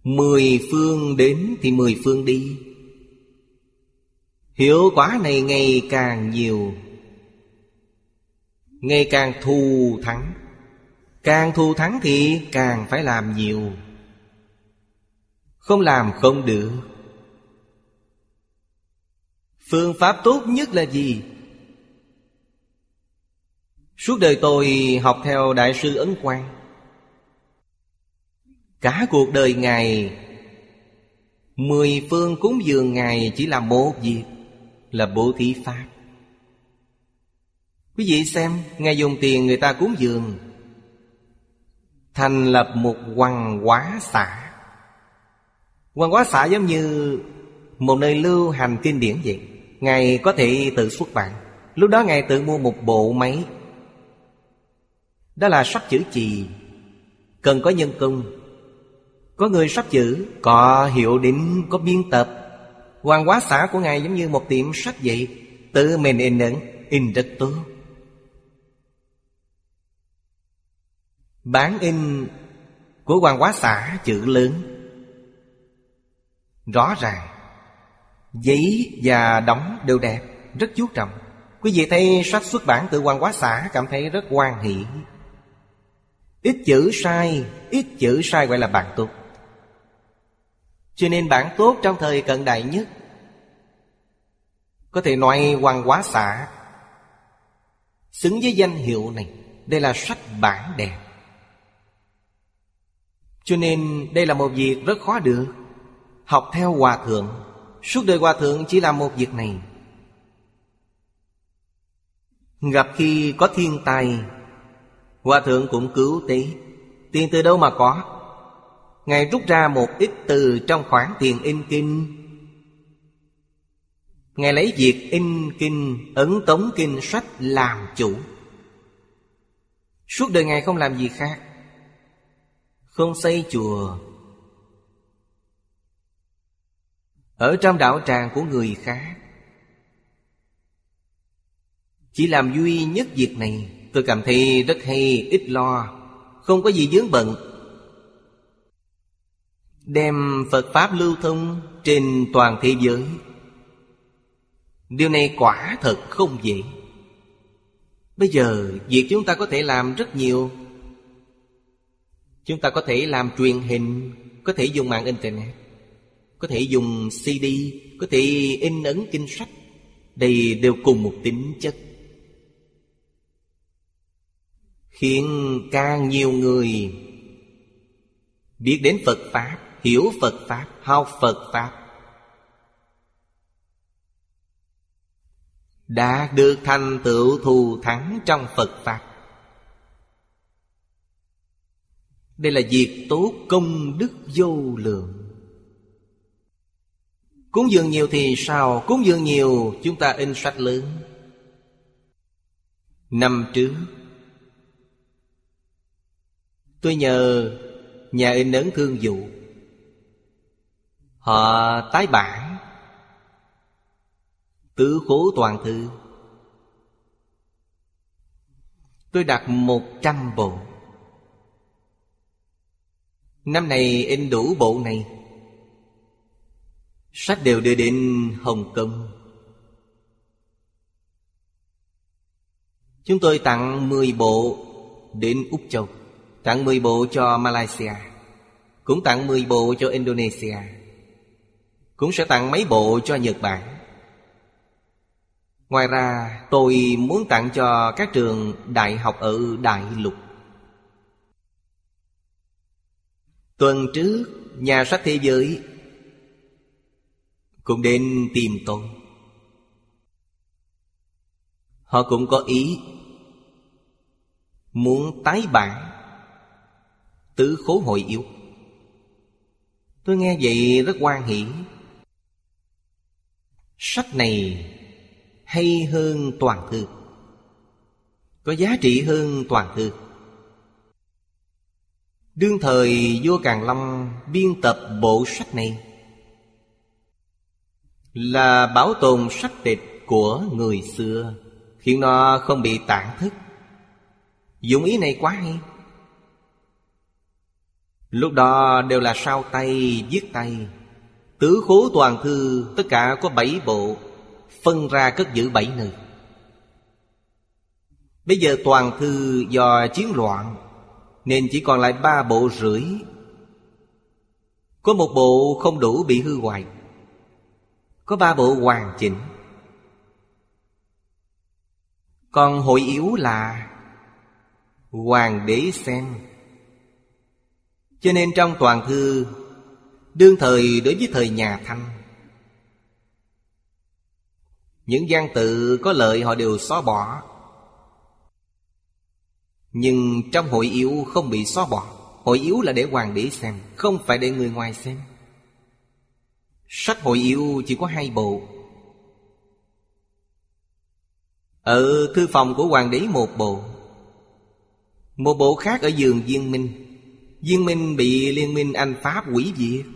Mười phương đến thì mười phương đi. Hiệu quả này ngày càng nhiều, Ngày càng thù thắng. Càng thù thắng thì càng phải làm nhiều. Không làm không được. Phương pháp tốt nhất là gì? Suốt đời tôi học theo Đại sư Ấn Quang. Cả cuộc đời Ngài, Mười phương cúng dường Ngài chỉ là một việc. Là bố thí Pháp. Quý vị xem Ngài dùng tiền người ta cúng dường Thành lập một hoàng hóa xã. Hoàng hóa xã giống như Một nơi lưu hành kinh điển vậy. Ngài có thể tự xuất bản. Lúc đó Ngài tự mua một bộ máy. Đó là sách chữ chì. Cần có nhân công. Có người sắp chữ Có hiệu đỉnh, có biên tập. Hoàng hóa xã của Ngài giống như một tiệm sách vậy. Tự mình in ấn, In rất tốt. Bán in của hoàng hóa xã chữ lớn. Rõ ràng Giấy và đóng đều đẹp, Rất chú trọng. Quý vị thấy sách xuất bản từ quan hóa xã Cảm thấy rất quan hỷ. Ít chữ sai, Ít chữ sai gọi là bản tốt. Cho nên bản tốt trong thời cận đại nhất. Có thể nói quan hóa xã Xứng với danh hiệu này. Đây là sách bản đẹp Cho nên đây là một việc rất khó được. Học theo hòa thượng. Suốt đời Hòa Thượng chỉ làm một việc này. Gặp khi có thiên tai Hòa Thượng cũng cứu tế. Tiền từ đâu mà có? Ngài rút ra một ít từ trong khoản tiền in kinh. Ngài lấy việc in kinh, ấn tống kinh sách làm chủ. Suốt đời Ngài không làm gì khác. Không xây chùa. Ở trong đạo tràng của người khác. Chỉ làm duy nhất việc này. Tôi cảm thấy rất hay ít lo. Không có gì dướng bận. Đem Phật Pháp lưu thông trên toàn thế giới. Điều này quả thật không dễ. Bây giờ, việc chúng ta có thể làm rất nhiều. Chúng ta có thể làm truyền hình, Có thể dùng mạng Internet, Có thể dùng CD Có thể in ấn kinh sách. Đây đều cùng một tính chất. Khiến càng nhiều người Biết đến Phật Pháp Hiểu Phật Pháp Học Phật Pháp. Đã được thành tựu thù thắng trong Phật Pháp. Đây là việc tốt công đức vô lượng. Cúng dường nhiều thì sao? Cúng dường nhiều, chúng ta in sách lớn. Năm trước, Tôi nhờ nhà in ấn thương vụ Họ tái bản. Tứ khố toàn thư. Tôi đặt một trăm bộ. Năm này in đủ bộ này. Sách đều đưa đến Hồng Kông. Chúng tôi tặng 10 bộ đến Úc Châu. Tặng 10 bộ cho Malaysia. Cũng tặng 10 bộ cho Indonesia. Cũng sẽ tặng mấy bộ cho Nhật Bản. Ngoài ra, tôi muốn tặng cho các trường đại học ở Đại Lục. Tuần trước, nhà sách thế giới Cũng đến tìm tôi. Họ cũng có ý Muốn tái bản Tứ khố hội yếu. Tôi nghe vậy rất quan hỷ. Sách này hay hơn toàn thư. Có giá trị hơn toàn thư. Đương thời vua Càn Long biên tập bộ sách này Là bảo tồn sách tịch của người xưa Khiến nó không bị tản thức. Dụng ý này quá hay. Lúc đó đều là sao tay, viết tay Tứ khố toàn thư, Tất cả có bảy bộ, Phân ra cất giữ bảy nơi. Bây giờ toàn thư do chiến loạn, Nên chỉ còn lại ba bộ rưỡi. Có một bộ không đủ bị hư hoại, Có ba bộ hoàn chỉnh. Còn hội yếu là Hoàng đế xem. Cho nên trong toàn thư Đương thời đối với thời nhà Thanh. Những gian tự có lợi họ đều xóa bỏ. Nhưng trong hội yếu không bị xóa bỏ. Hội yếu là để hoàng đế xem, Không phải để người ngoài xem. Sách hội yếu chỉ có hai bộ. Ở thư phòng của hoàng đế một bộ. Một bộ khác ở giường viên minh. Viên minh bị liên minh Anh Pháp quỷ diệt.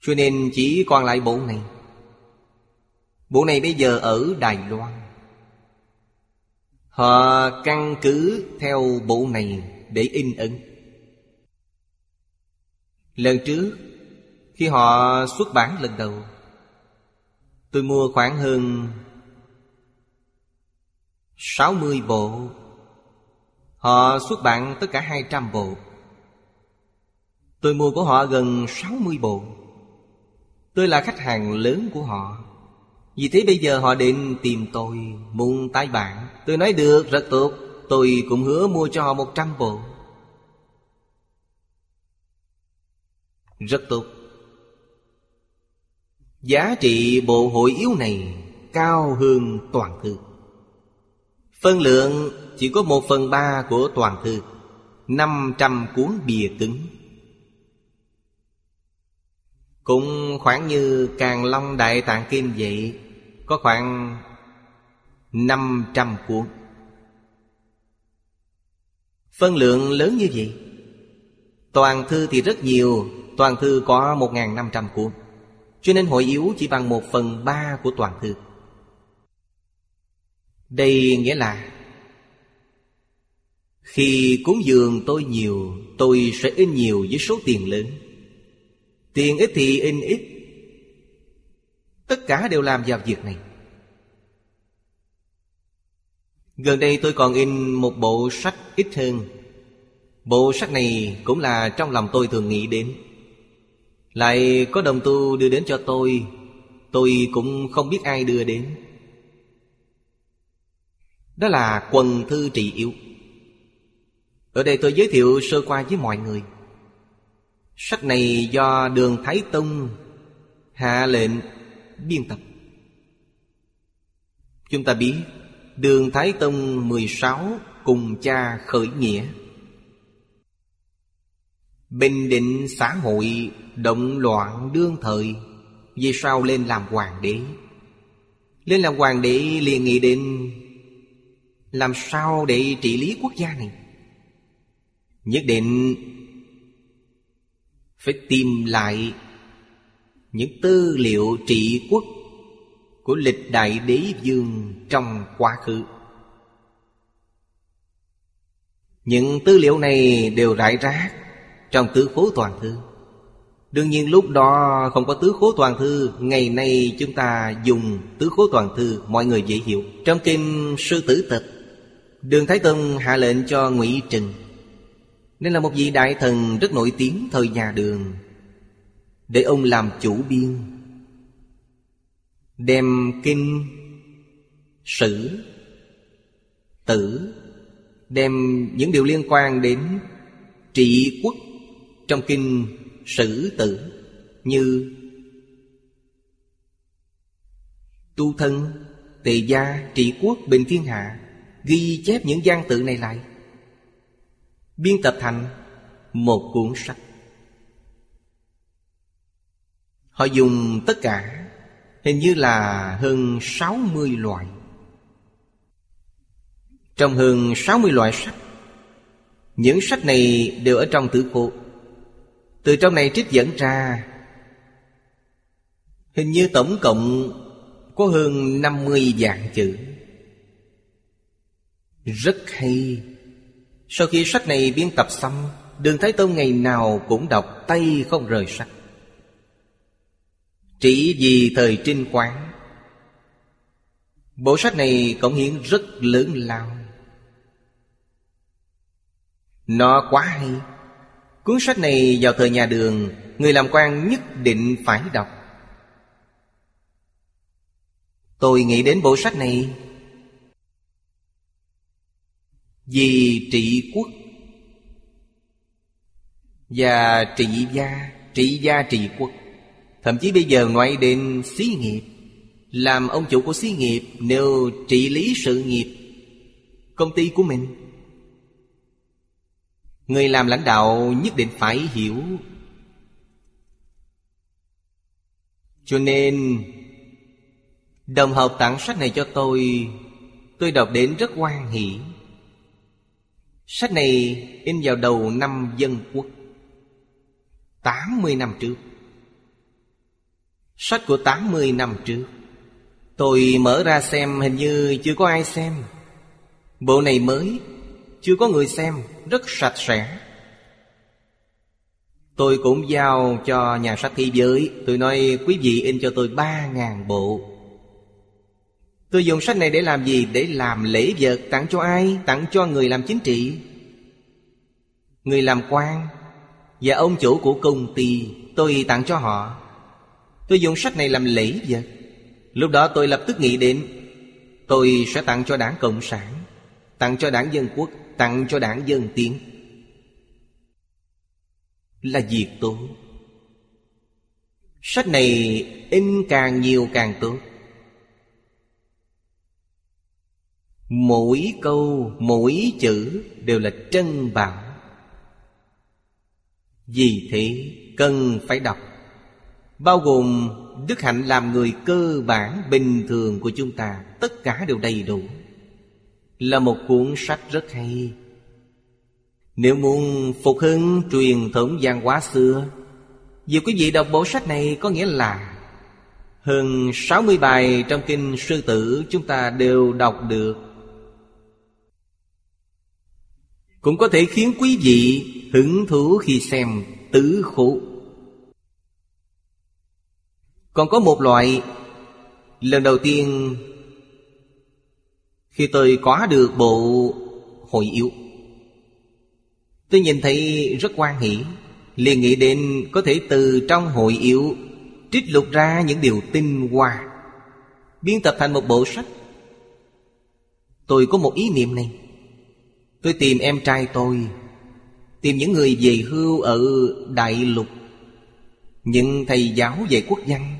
Cho nên chỉ còn lại bộ này. Bộ này bây giờ ở Đài Loan. Họ căn cứ theo bộ này để in ấn. Lần trước, Khi họ xuất bản lần đầu, Tôi mua khoảng hơn 60 bộ. Họ xuất bản tất cả 200 bộ. Tôi mua của họ gần 60 bộ. Tôi là khách hàng lớn của họ. Vì thế bây giờ họ định tìm tôi Muốn tái bản Tôi nói được, rất tốt. Tôi cũng hứa mua cho họ 100 bộ. Rất tốt. Giá trị bộ hội yếu này Cao hơn toàn thư. Phân lượng chỉ có một phần ba của toàn thư. Năm trăm cuốn bìa cứng cũng khoảng như Càng Long Đại Tạng Kim vậy, Có khoảng 500 cuốn. Phân lượng lớn như vậy? Toàn thư thì rất nhiều, Toàn thư có 1.500 cuốn. Cho nên hội yếu chỉ bằng một phần ba của toàn thư. Đây nghĩa là, Khi cúng dường tôi nhiều, Tôi sẽ in nhiều với số tiền lớn. Tiền ít thì in ít. Tất cả đều làm vào việc này. Gần đây tôi còn in một bộ sách ít hơn. Bộ sách này cũng là trong lòng tôi thường nghĩ đến. Lại có đồng tu đưa đến cho tôi Tôi cũng không biết ai đưa đến. Đó là quần thư trị yếu. Ở đây tôi giới thiệu sơ qua với mọi người. Sách này do Đường Thái Tông hạ lệnh biên tập. Chúng ta biết Đường Thái Tông 16 cùng cha khởi nghĩa. Bình định xã hội động loạn đương thời, Vì sao lên làm hoàng đế? Lên làm hoàng đế liền nghĩ đến Làm sao để trị lý quốc gia này? Nhất định phải tìm lại Những tư liệu trị quốc Của lịch đại đế vương trong quá khứ. Những tư liệu này đều rải rác trong tứ khố toàn thư. Đương nhiên lúc đó không có tứ khố toàn thư, Ngày nay chúng ta dùng tứ khố toàn thư Mọi người dễ hiểu. Trong kinh Sư Tử Tịch, Đường Thái Tông hạ lệnh cho ngụy Trừng nên là một vị đại thần rất nổi tiếng thời nhà đường. Để ông làm chủ biên, Đem kinh, Sử, Tử, Đem những điều liên quan đến trị quốc trong kinh Sử Tử Như Tu thân, Tề gia, trị quốc bình thiên hạ, Ghi chép những gian tự này lại. Biên tập thành Một cuốn sách. Họ dùng tất cả, Hình như là hơn 60 loại. Trong hơn 60 loại sách, Những sách này đều ở trong tử khổ từ trong này trích dẫn ra, Hình như tổng cộng có hơn 50 dạng chữ. Rất hay. Sau khi sách này biên tập xong, Đường Thái Tông ngày nào cũng đọc tay không rời sách. Chỉ vì thời trinh quán, Bộ sách này cống hiến rất lớn lao. Nó quá hay. Cuốn sách này vào thời nhà đường, Người làm quan nhất định phải đọc. Tôi nghĩ đến bộ sách này vì trị quốc. Và trị gia Trị gia trị quốc. Thậm chí bây giờ ngoại đến xí nghiệp, Làm ông chủ của xí nghiệp Nếu trị lý sự nghiệp Công ty của mình. Người làm lãnh đạo nhất định phải hiểu. Cho nên, Đồng hợp tặng sách này cho tôi Tôi đọc đến rất hoan hỷ. Sách này in vào đầu năm dân quốc. 80 năm trước. Sách của 80 năm trước. Tôi mở ra xem, hình như chưa có ai xem. Bộ này mới, chưa có người xem, Rất sạch sẽ. Tôi cũng giao cho nhà sách thế giới. Tôi nói, quý vị in cho tôi ba ngàn bộ. Tôi dùng sách này để làm gì? Để làm lễ vật. Tặng cho ai? Tặng cho người làm chính trị. Người làm quan. Và ông chủ của công ty, Tôi tặng cho họ. Tôi dùng sách này làm lễ vật. Lúc đó tôi lập tức nghĩ đến, Tôi sẽ tặng cho đảng Cộng sản, Tặng cho đảng Dân Quốc, Tặng cho đảng Dân Tiến. Là việc tốt. Sách này in càng nhiều càng tốt. Mỗi câu, mỗi chữ đều là trân bảo. Vì thế cần phải đọc. Bao gồm đức hạnh làm người cơ bản bình thường của chúng ta Tất cả đều đầy đủ. Là một cuốn sách rất hay. Nếu muốn phục hưng truyền thống văn hóa xưa việc quý vị đọc bộ sách này có nghĩa là Hơn 60 bài trong kinh sư tử chúng ta đều đọc được Cũng có thể khiến quý vị hứng thú khi xem tứ khổ Còn có một loại, Lần đầu tiên Khi tôi có được bộ hội yếu. Tôi nhìn thấy rất quan hỷ, liền nghĩ đến có thể từ trong hội yếu Trích lục ra những điều tinh hoa, Biên tập thành một bộ sách. Tôi có một ý niệm này. Tôi tìm em trai tôi, Tìm những người về hưu ở Đại Lục, Những thầy giáo về quốc văn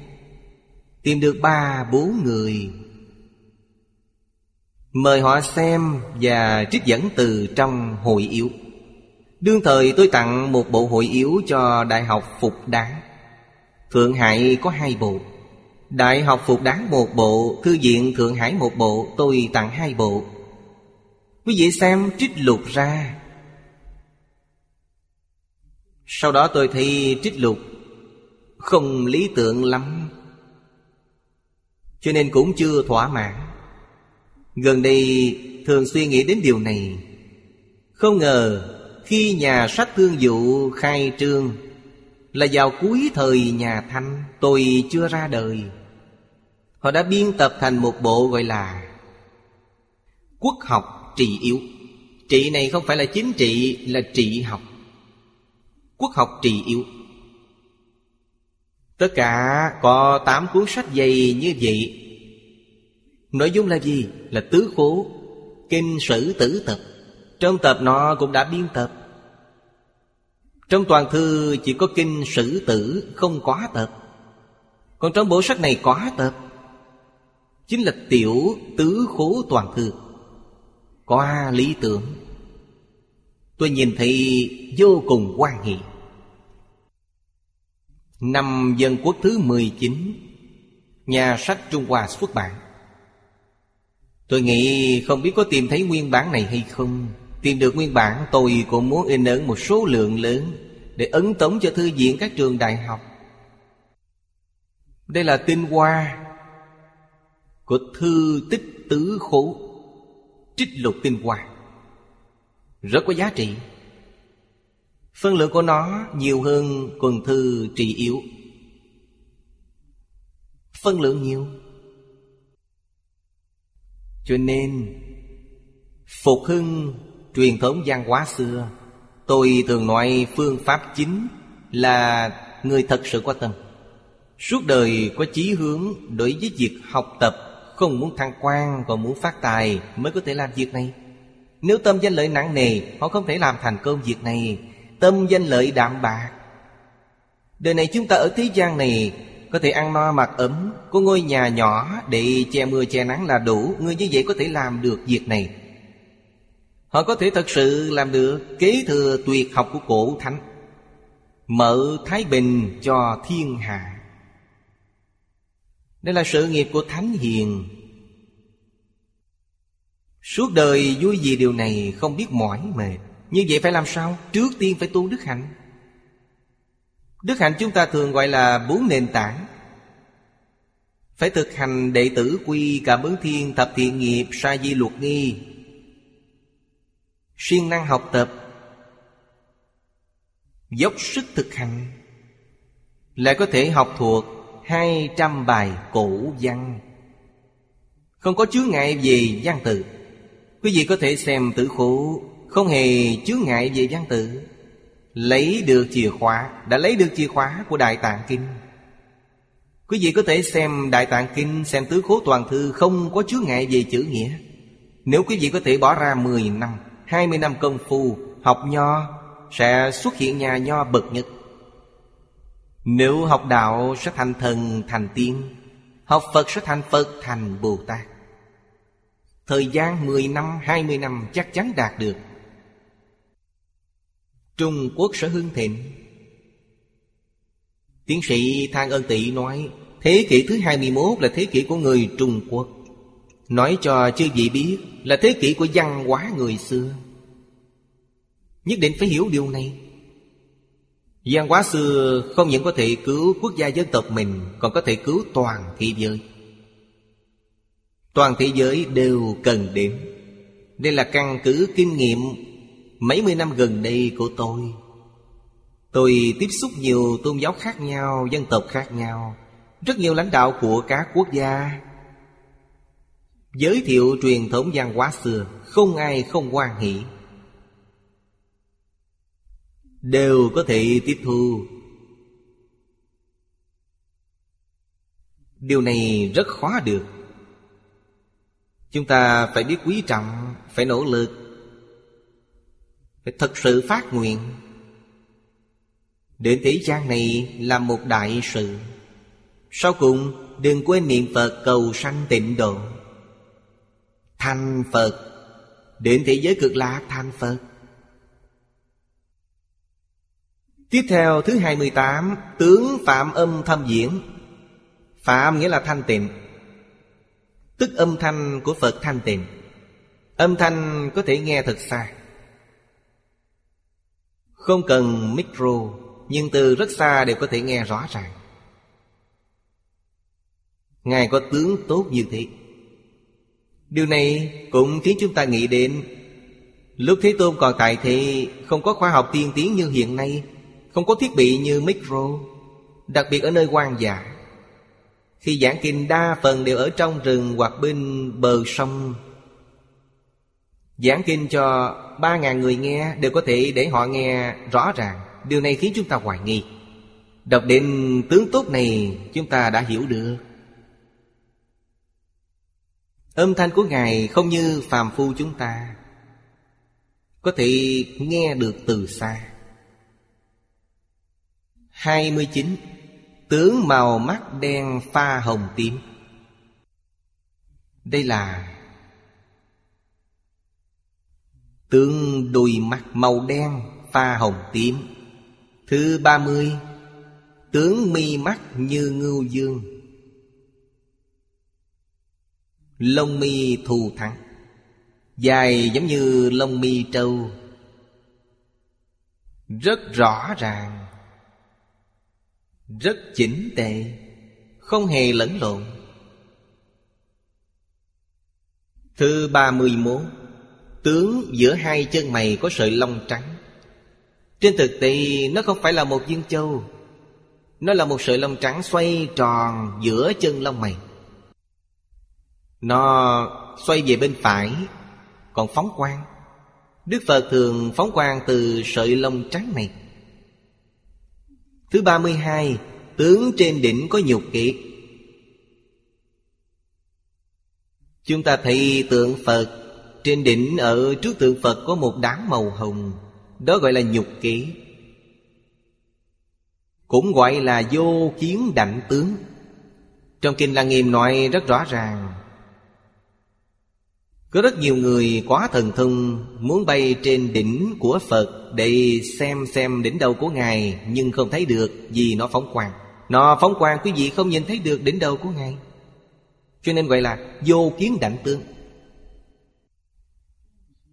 Tìm được ba, bốn người. Mời họ xem và trích dẫn từ trong hội yếu. Đương thời tôi tặng một bộ hội yếu cho Đại học Phục Đáng Thượng Hải có hai bộ. Đại học Phục Đáng một bộ, Thư viện Thượng Hải một bộ, Tôi tặng hai bộ. Quý vị xem trích lục ra. Sau đó tôi thấy trích lục, Không lý tưởng lắm, Cho nên cũng chưa thỏa mãn. Gần đây thường suy nghĩ đến điều này. Không ngờ khi nhà sách thương dụ khai trương Là vào cuối thời nhà Thanh, Tôi chưa ra đời. Họ đã biên tập thành một bộ gọi là Quốc học trị yếu. Trị này không phải là chính trị, Là trị học. Quốc học trị yếu. Tất cả có 8 cuốn sách dày như vậy. Nội dung là gì? Là tứ khố, Kinh, sử, tử, tập. Trong tập nó cũng đã biên tập. Trong toàn thư chỉ có kinh, sử, tử, Không quá tập. Còn trong bộ sách này quá tập. Chính là tiểu tứ khố toàn thư qua lý tưởng. Tôi nhìn thấy vô cùng quan hệ Năm dân quốc thứ 19 Nhà sách Trung Hoa xuất bản. Tôi nghĩ không biết có tìm thấy nguyên bản này hay không. Tìm được nguyên bản, tôi cũng muốn in ấn một số lượng lớn Để ấn tống cho thư viện các trường đại học. Đây là tinh hoa Của thư tích tứ khổ. Trích lục tinh hoa. Rất có giá trị. Phân lượng của nó nhiều hơn quần thư trị yếu. Phân lượng nhiều. Cho nên, Phục hưng truyền thống văn hóa xưa, Tôi thường nói phương pháp chính Là người thật sự có tâm. Suốt đời có chí hướng đối với việc học tập không muốn thăng quan, còn muốn phát tài Mới có thể làm việc này. Nếu tâm danh lợi nặng nề, Họ không thể làm thành công việc này. Tâm danh lợi đạm bạc. Đời này chúng ta ở thế gian này, có thể ăn no mặc ấm, Có ngôi nhà nhỏ để che mưa che nắng là đủ, Người như vậy có thể làm được việc này. Họ có thể thật sự làm được Kế thừa tuyệt học của cổ thánh, Mở Thái Bình cho thiên hạ. Đây là sự nghiệp của Thánh Hiền. Suốt đời vui vì điều này không biết mỏi mệt. Như vậy phải làm sao? Trước tiên phải tu đức hạnh. Đức hạnh chúng ta thường gọi là bốn nền tảng. Phải thực hành đệ tử quy cảm ứng thiên, thập thiện nghiệp, sa di luật nghi. Siêng năng học tập. Dốc sức thực hành. Lại có thể học thuộc hai trăm bài cổ văn. Không có chướng ngại về văn tự Quý vị có thể xem tử khổ Không hề chướng ngại về văn tự Lấy được chìa khóa, Đã lấy được chìa khóa của Đại Tạng Kinh. Quý vị có thể xem Đại Tạng Kinh, Xem tứ khố toàn thư Không có chướng ngại về chữ nghĩa. Nếu quý vị có thể bỏ ra 10 năm 20 năm công phu Học nho, Sẽ xuất hiện nhà nho bậc nhất. Nếu học đạo sẽ thành thần, thành tiên, Học Phật sẽ thành Phật, thành Bồ Tát Thời gian 10 năm 20 năm chắc chắn đạt được. Trung Quốc sẽ hưng thịnh. Tiến sĩ Thang Ân Tị nói, Thế kỷ thứ 21 là thế kỷ của người Trung Quốc. Nói cho chư vị biết Là thế kỷ của văn hóa người xưa. Nhất định phải hiểu điều này. Văn hóa xưa không những có thể cứu quốc gia dân tộc mình Còn có thể cứu toàn thế giới. Toàn thế giới đều cần đến. Đây là căn cứ kinh nghiệm Mấy mươi năm gần đây của tôi. Tôi tiếp xúc nhiều tôn giáo khác nhau, dân tộc khác nhau. Rất nhiều lãnh đạo của các quốc gia. Giới thiệu truyền thống văn hóa xưa Không ai không quan hỷ. Đều có thể tiếp thu. Điều này rất khó được. Chúng ta phải biết quý trọng, Phải nỗ lực, Phải thật sự phát nguyện. Đến thế gian này là một đại sự. Sau cùng, đừng quên niệm Phật cầu sanh tịnh độ. Thành Phật, Đến thế giới cực lạc thành Phật. Tiếp theo thứ 28 Tướng Phạm âm thâm diễn. Phạm nghĩa là thanh tịnh. Tức âm thanh của Phật thanh tịnh. Âm thanh có thể nghe thật xa. Không cần micro, Nhưng từ rất xa đều có thể nghe rõ ràng. Ngài có tướng tốt như thế. Điều này cũng khiến chúng ta nghĩ đến, Lúc Thế Tôn còn tại thì Không có khoa học tiên tiến như hiện nay. Không có thiết bị như micro, Đặc biệt ở nơi hoang dã. Khi giảng kinh, đa phần đều ở trong rừng Hoặc bên bờ sông. Giảng kinh cho ba ngàn người nghe Đều có thể để họ nghe rõ ràng. Điều này khiến chúng ta hoài nghi. Đọc đến tướng tốt này, Chúng ta đã hiểu được. Âm thanh của Ngài không như phàm phu chúng ta. Có thể nghe được từ xa. 29 Tướng màu mắt đen pha hồng tím. Đây là Tướng đùi mắt màu đen pha hồng tím. Thứ ba mươi, Tướng mi mắt như ngưu dương. Lông mi thù thắng. Dài giống như lông mi trâu. Rất rõ ràng. Rất chỉnh tề, Không hề lẫn lộn. Thứ ba mươi mốt, Tướng giữa hai chân mày có sợi lông trắng. Trên thực tế, nó không phải là một viên châu. Nó là một sợi lông trắng xoay tròn giữa chân lông mày. Nó xoay về bên phải, Còn phóng quang. Đức Phật thường phóng quang từ sợi lông trắng này. Thứ ba mươi hai, Tướng trên đỉnh có nhục kiệt Chúng ta thấy tượng Phật, Trên đỉnh ở trước tượng Phật có một đám màu hồng, Đó gọi là nhục kỹ. Cũng gọi là vô kiến đảnh tướng. Trong Kinh Lăng Nghiêm nói rất rõ ràng có rất nhiều người quá thần thông Muốn bay trên đỉnh của Phật Để xem xem đỉnh đầu của Ngài, Nhưng không thấy được vì nó phóng quang. Nó phóng quang, quý vị không nhìn thấy được đỉnh đầu của Ngài. Cho nên gọi là vô kiến đảnh tương.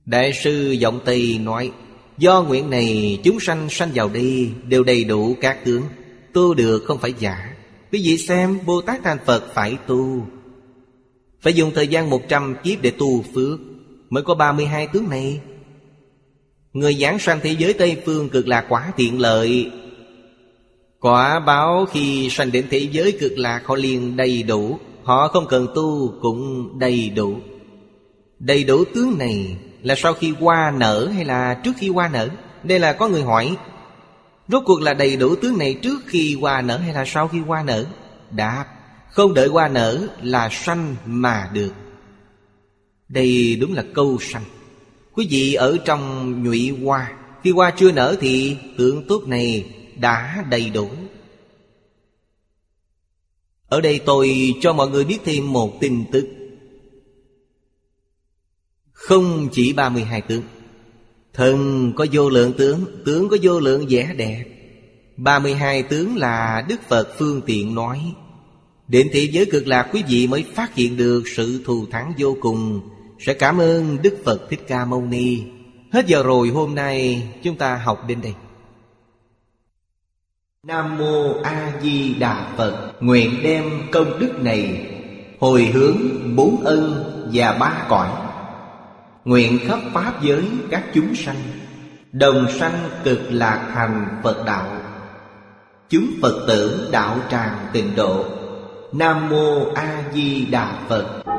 Đại sư Giọng Tây nói, Do nguyện này chúng sanh sanh vào đi Đều đầy đủ các tướng, Tu được không phải giả. Quý vị xem Bồ Tát thành Phật phải tu phải dùng thời gian 100 kiếp để tu phước, Mới có 32 tướng này. Người giảng sanh thế giới Tây Phương cực lạc quá tiện lợi. Quả báo khi sanh đến thế giới cực lạc, họ liền đầy đủ. Họ không cần tu cũng đầy đủ. Đầy đủ tướng này là sau khi qua nở hay là trước khi qua nở? Đây là có người hỏi. Rốt cuộc là đầy đủ tướng này trước khi qua nở hay là sau khi qua nở? Đáp không đợi hoa nở là sanh mà được. Đây đúng là câu sanh. Quý vị ở trong nhụy hoa, Khi hoa chưa nở thì tượng tốt này đã đầy đủ. Ở đây tôi cho mọi người biết thêm một tin tức. Không chỉ 32 tướng, Thần có vô lượng tướng Tướng có vô lượng vẻ đẹp. 32 tướng là Đức Phật phương tiện nói. Đến thế giới cực lạc quý vị mới phát hiện được sự thù thắng vô cùng. Sẽ cảm ơn Đức Phật Thích Ca Mâu Ni. Hết giờ rồi, hôm nay chúng ta học đến đây. Nam Mô A Di Đà Phật. Nguyện đem công đức này Hồi hướng bốn ân và ba cõi. Nguyện khắp Pháp giới các chúng sanh, Đồng sanh cực lạc thành Phật đạo. Chúng Phật tử đạo tràng tịnh độ. Nam Mô A Di Đà Phật.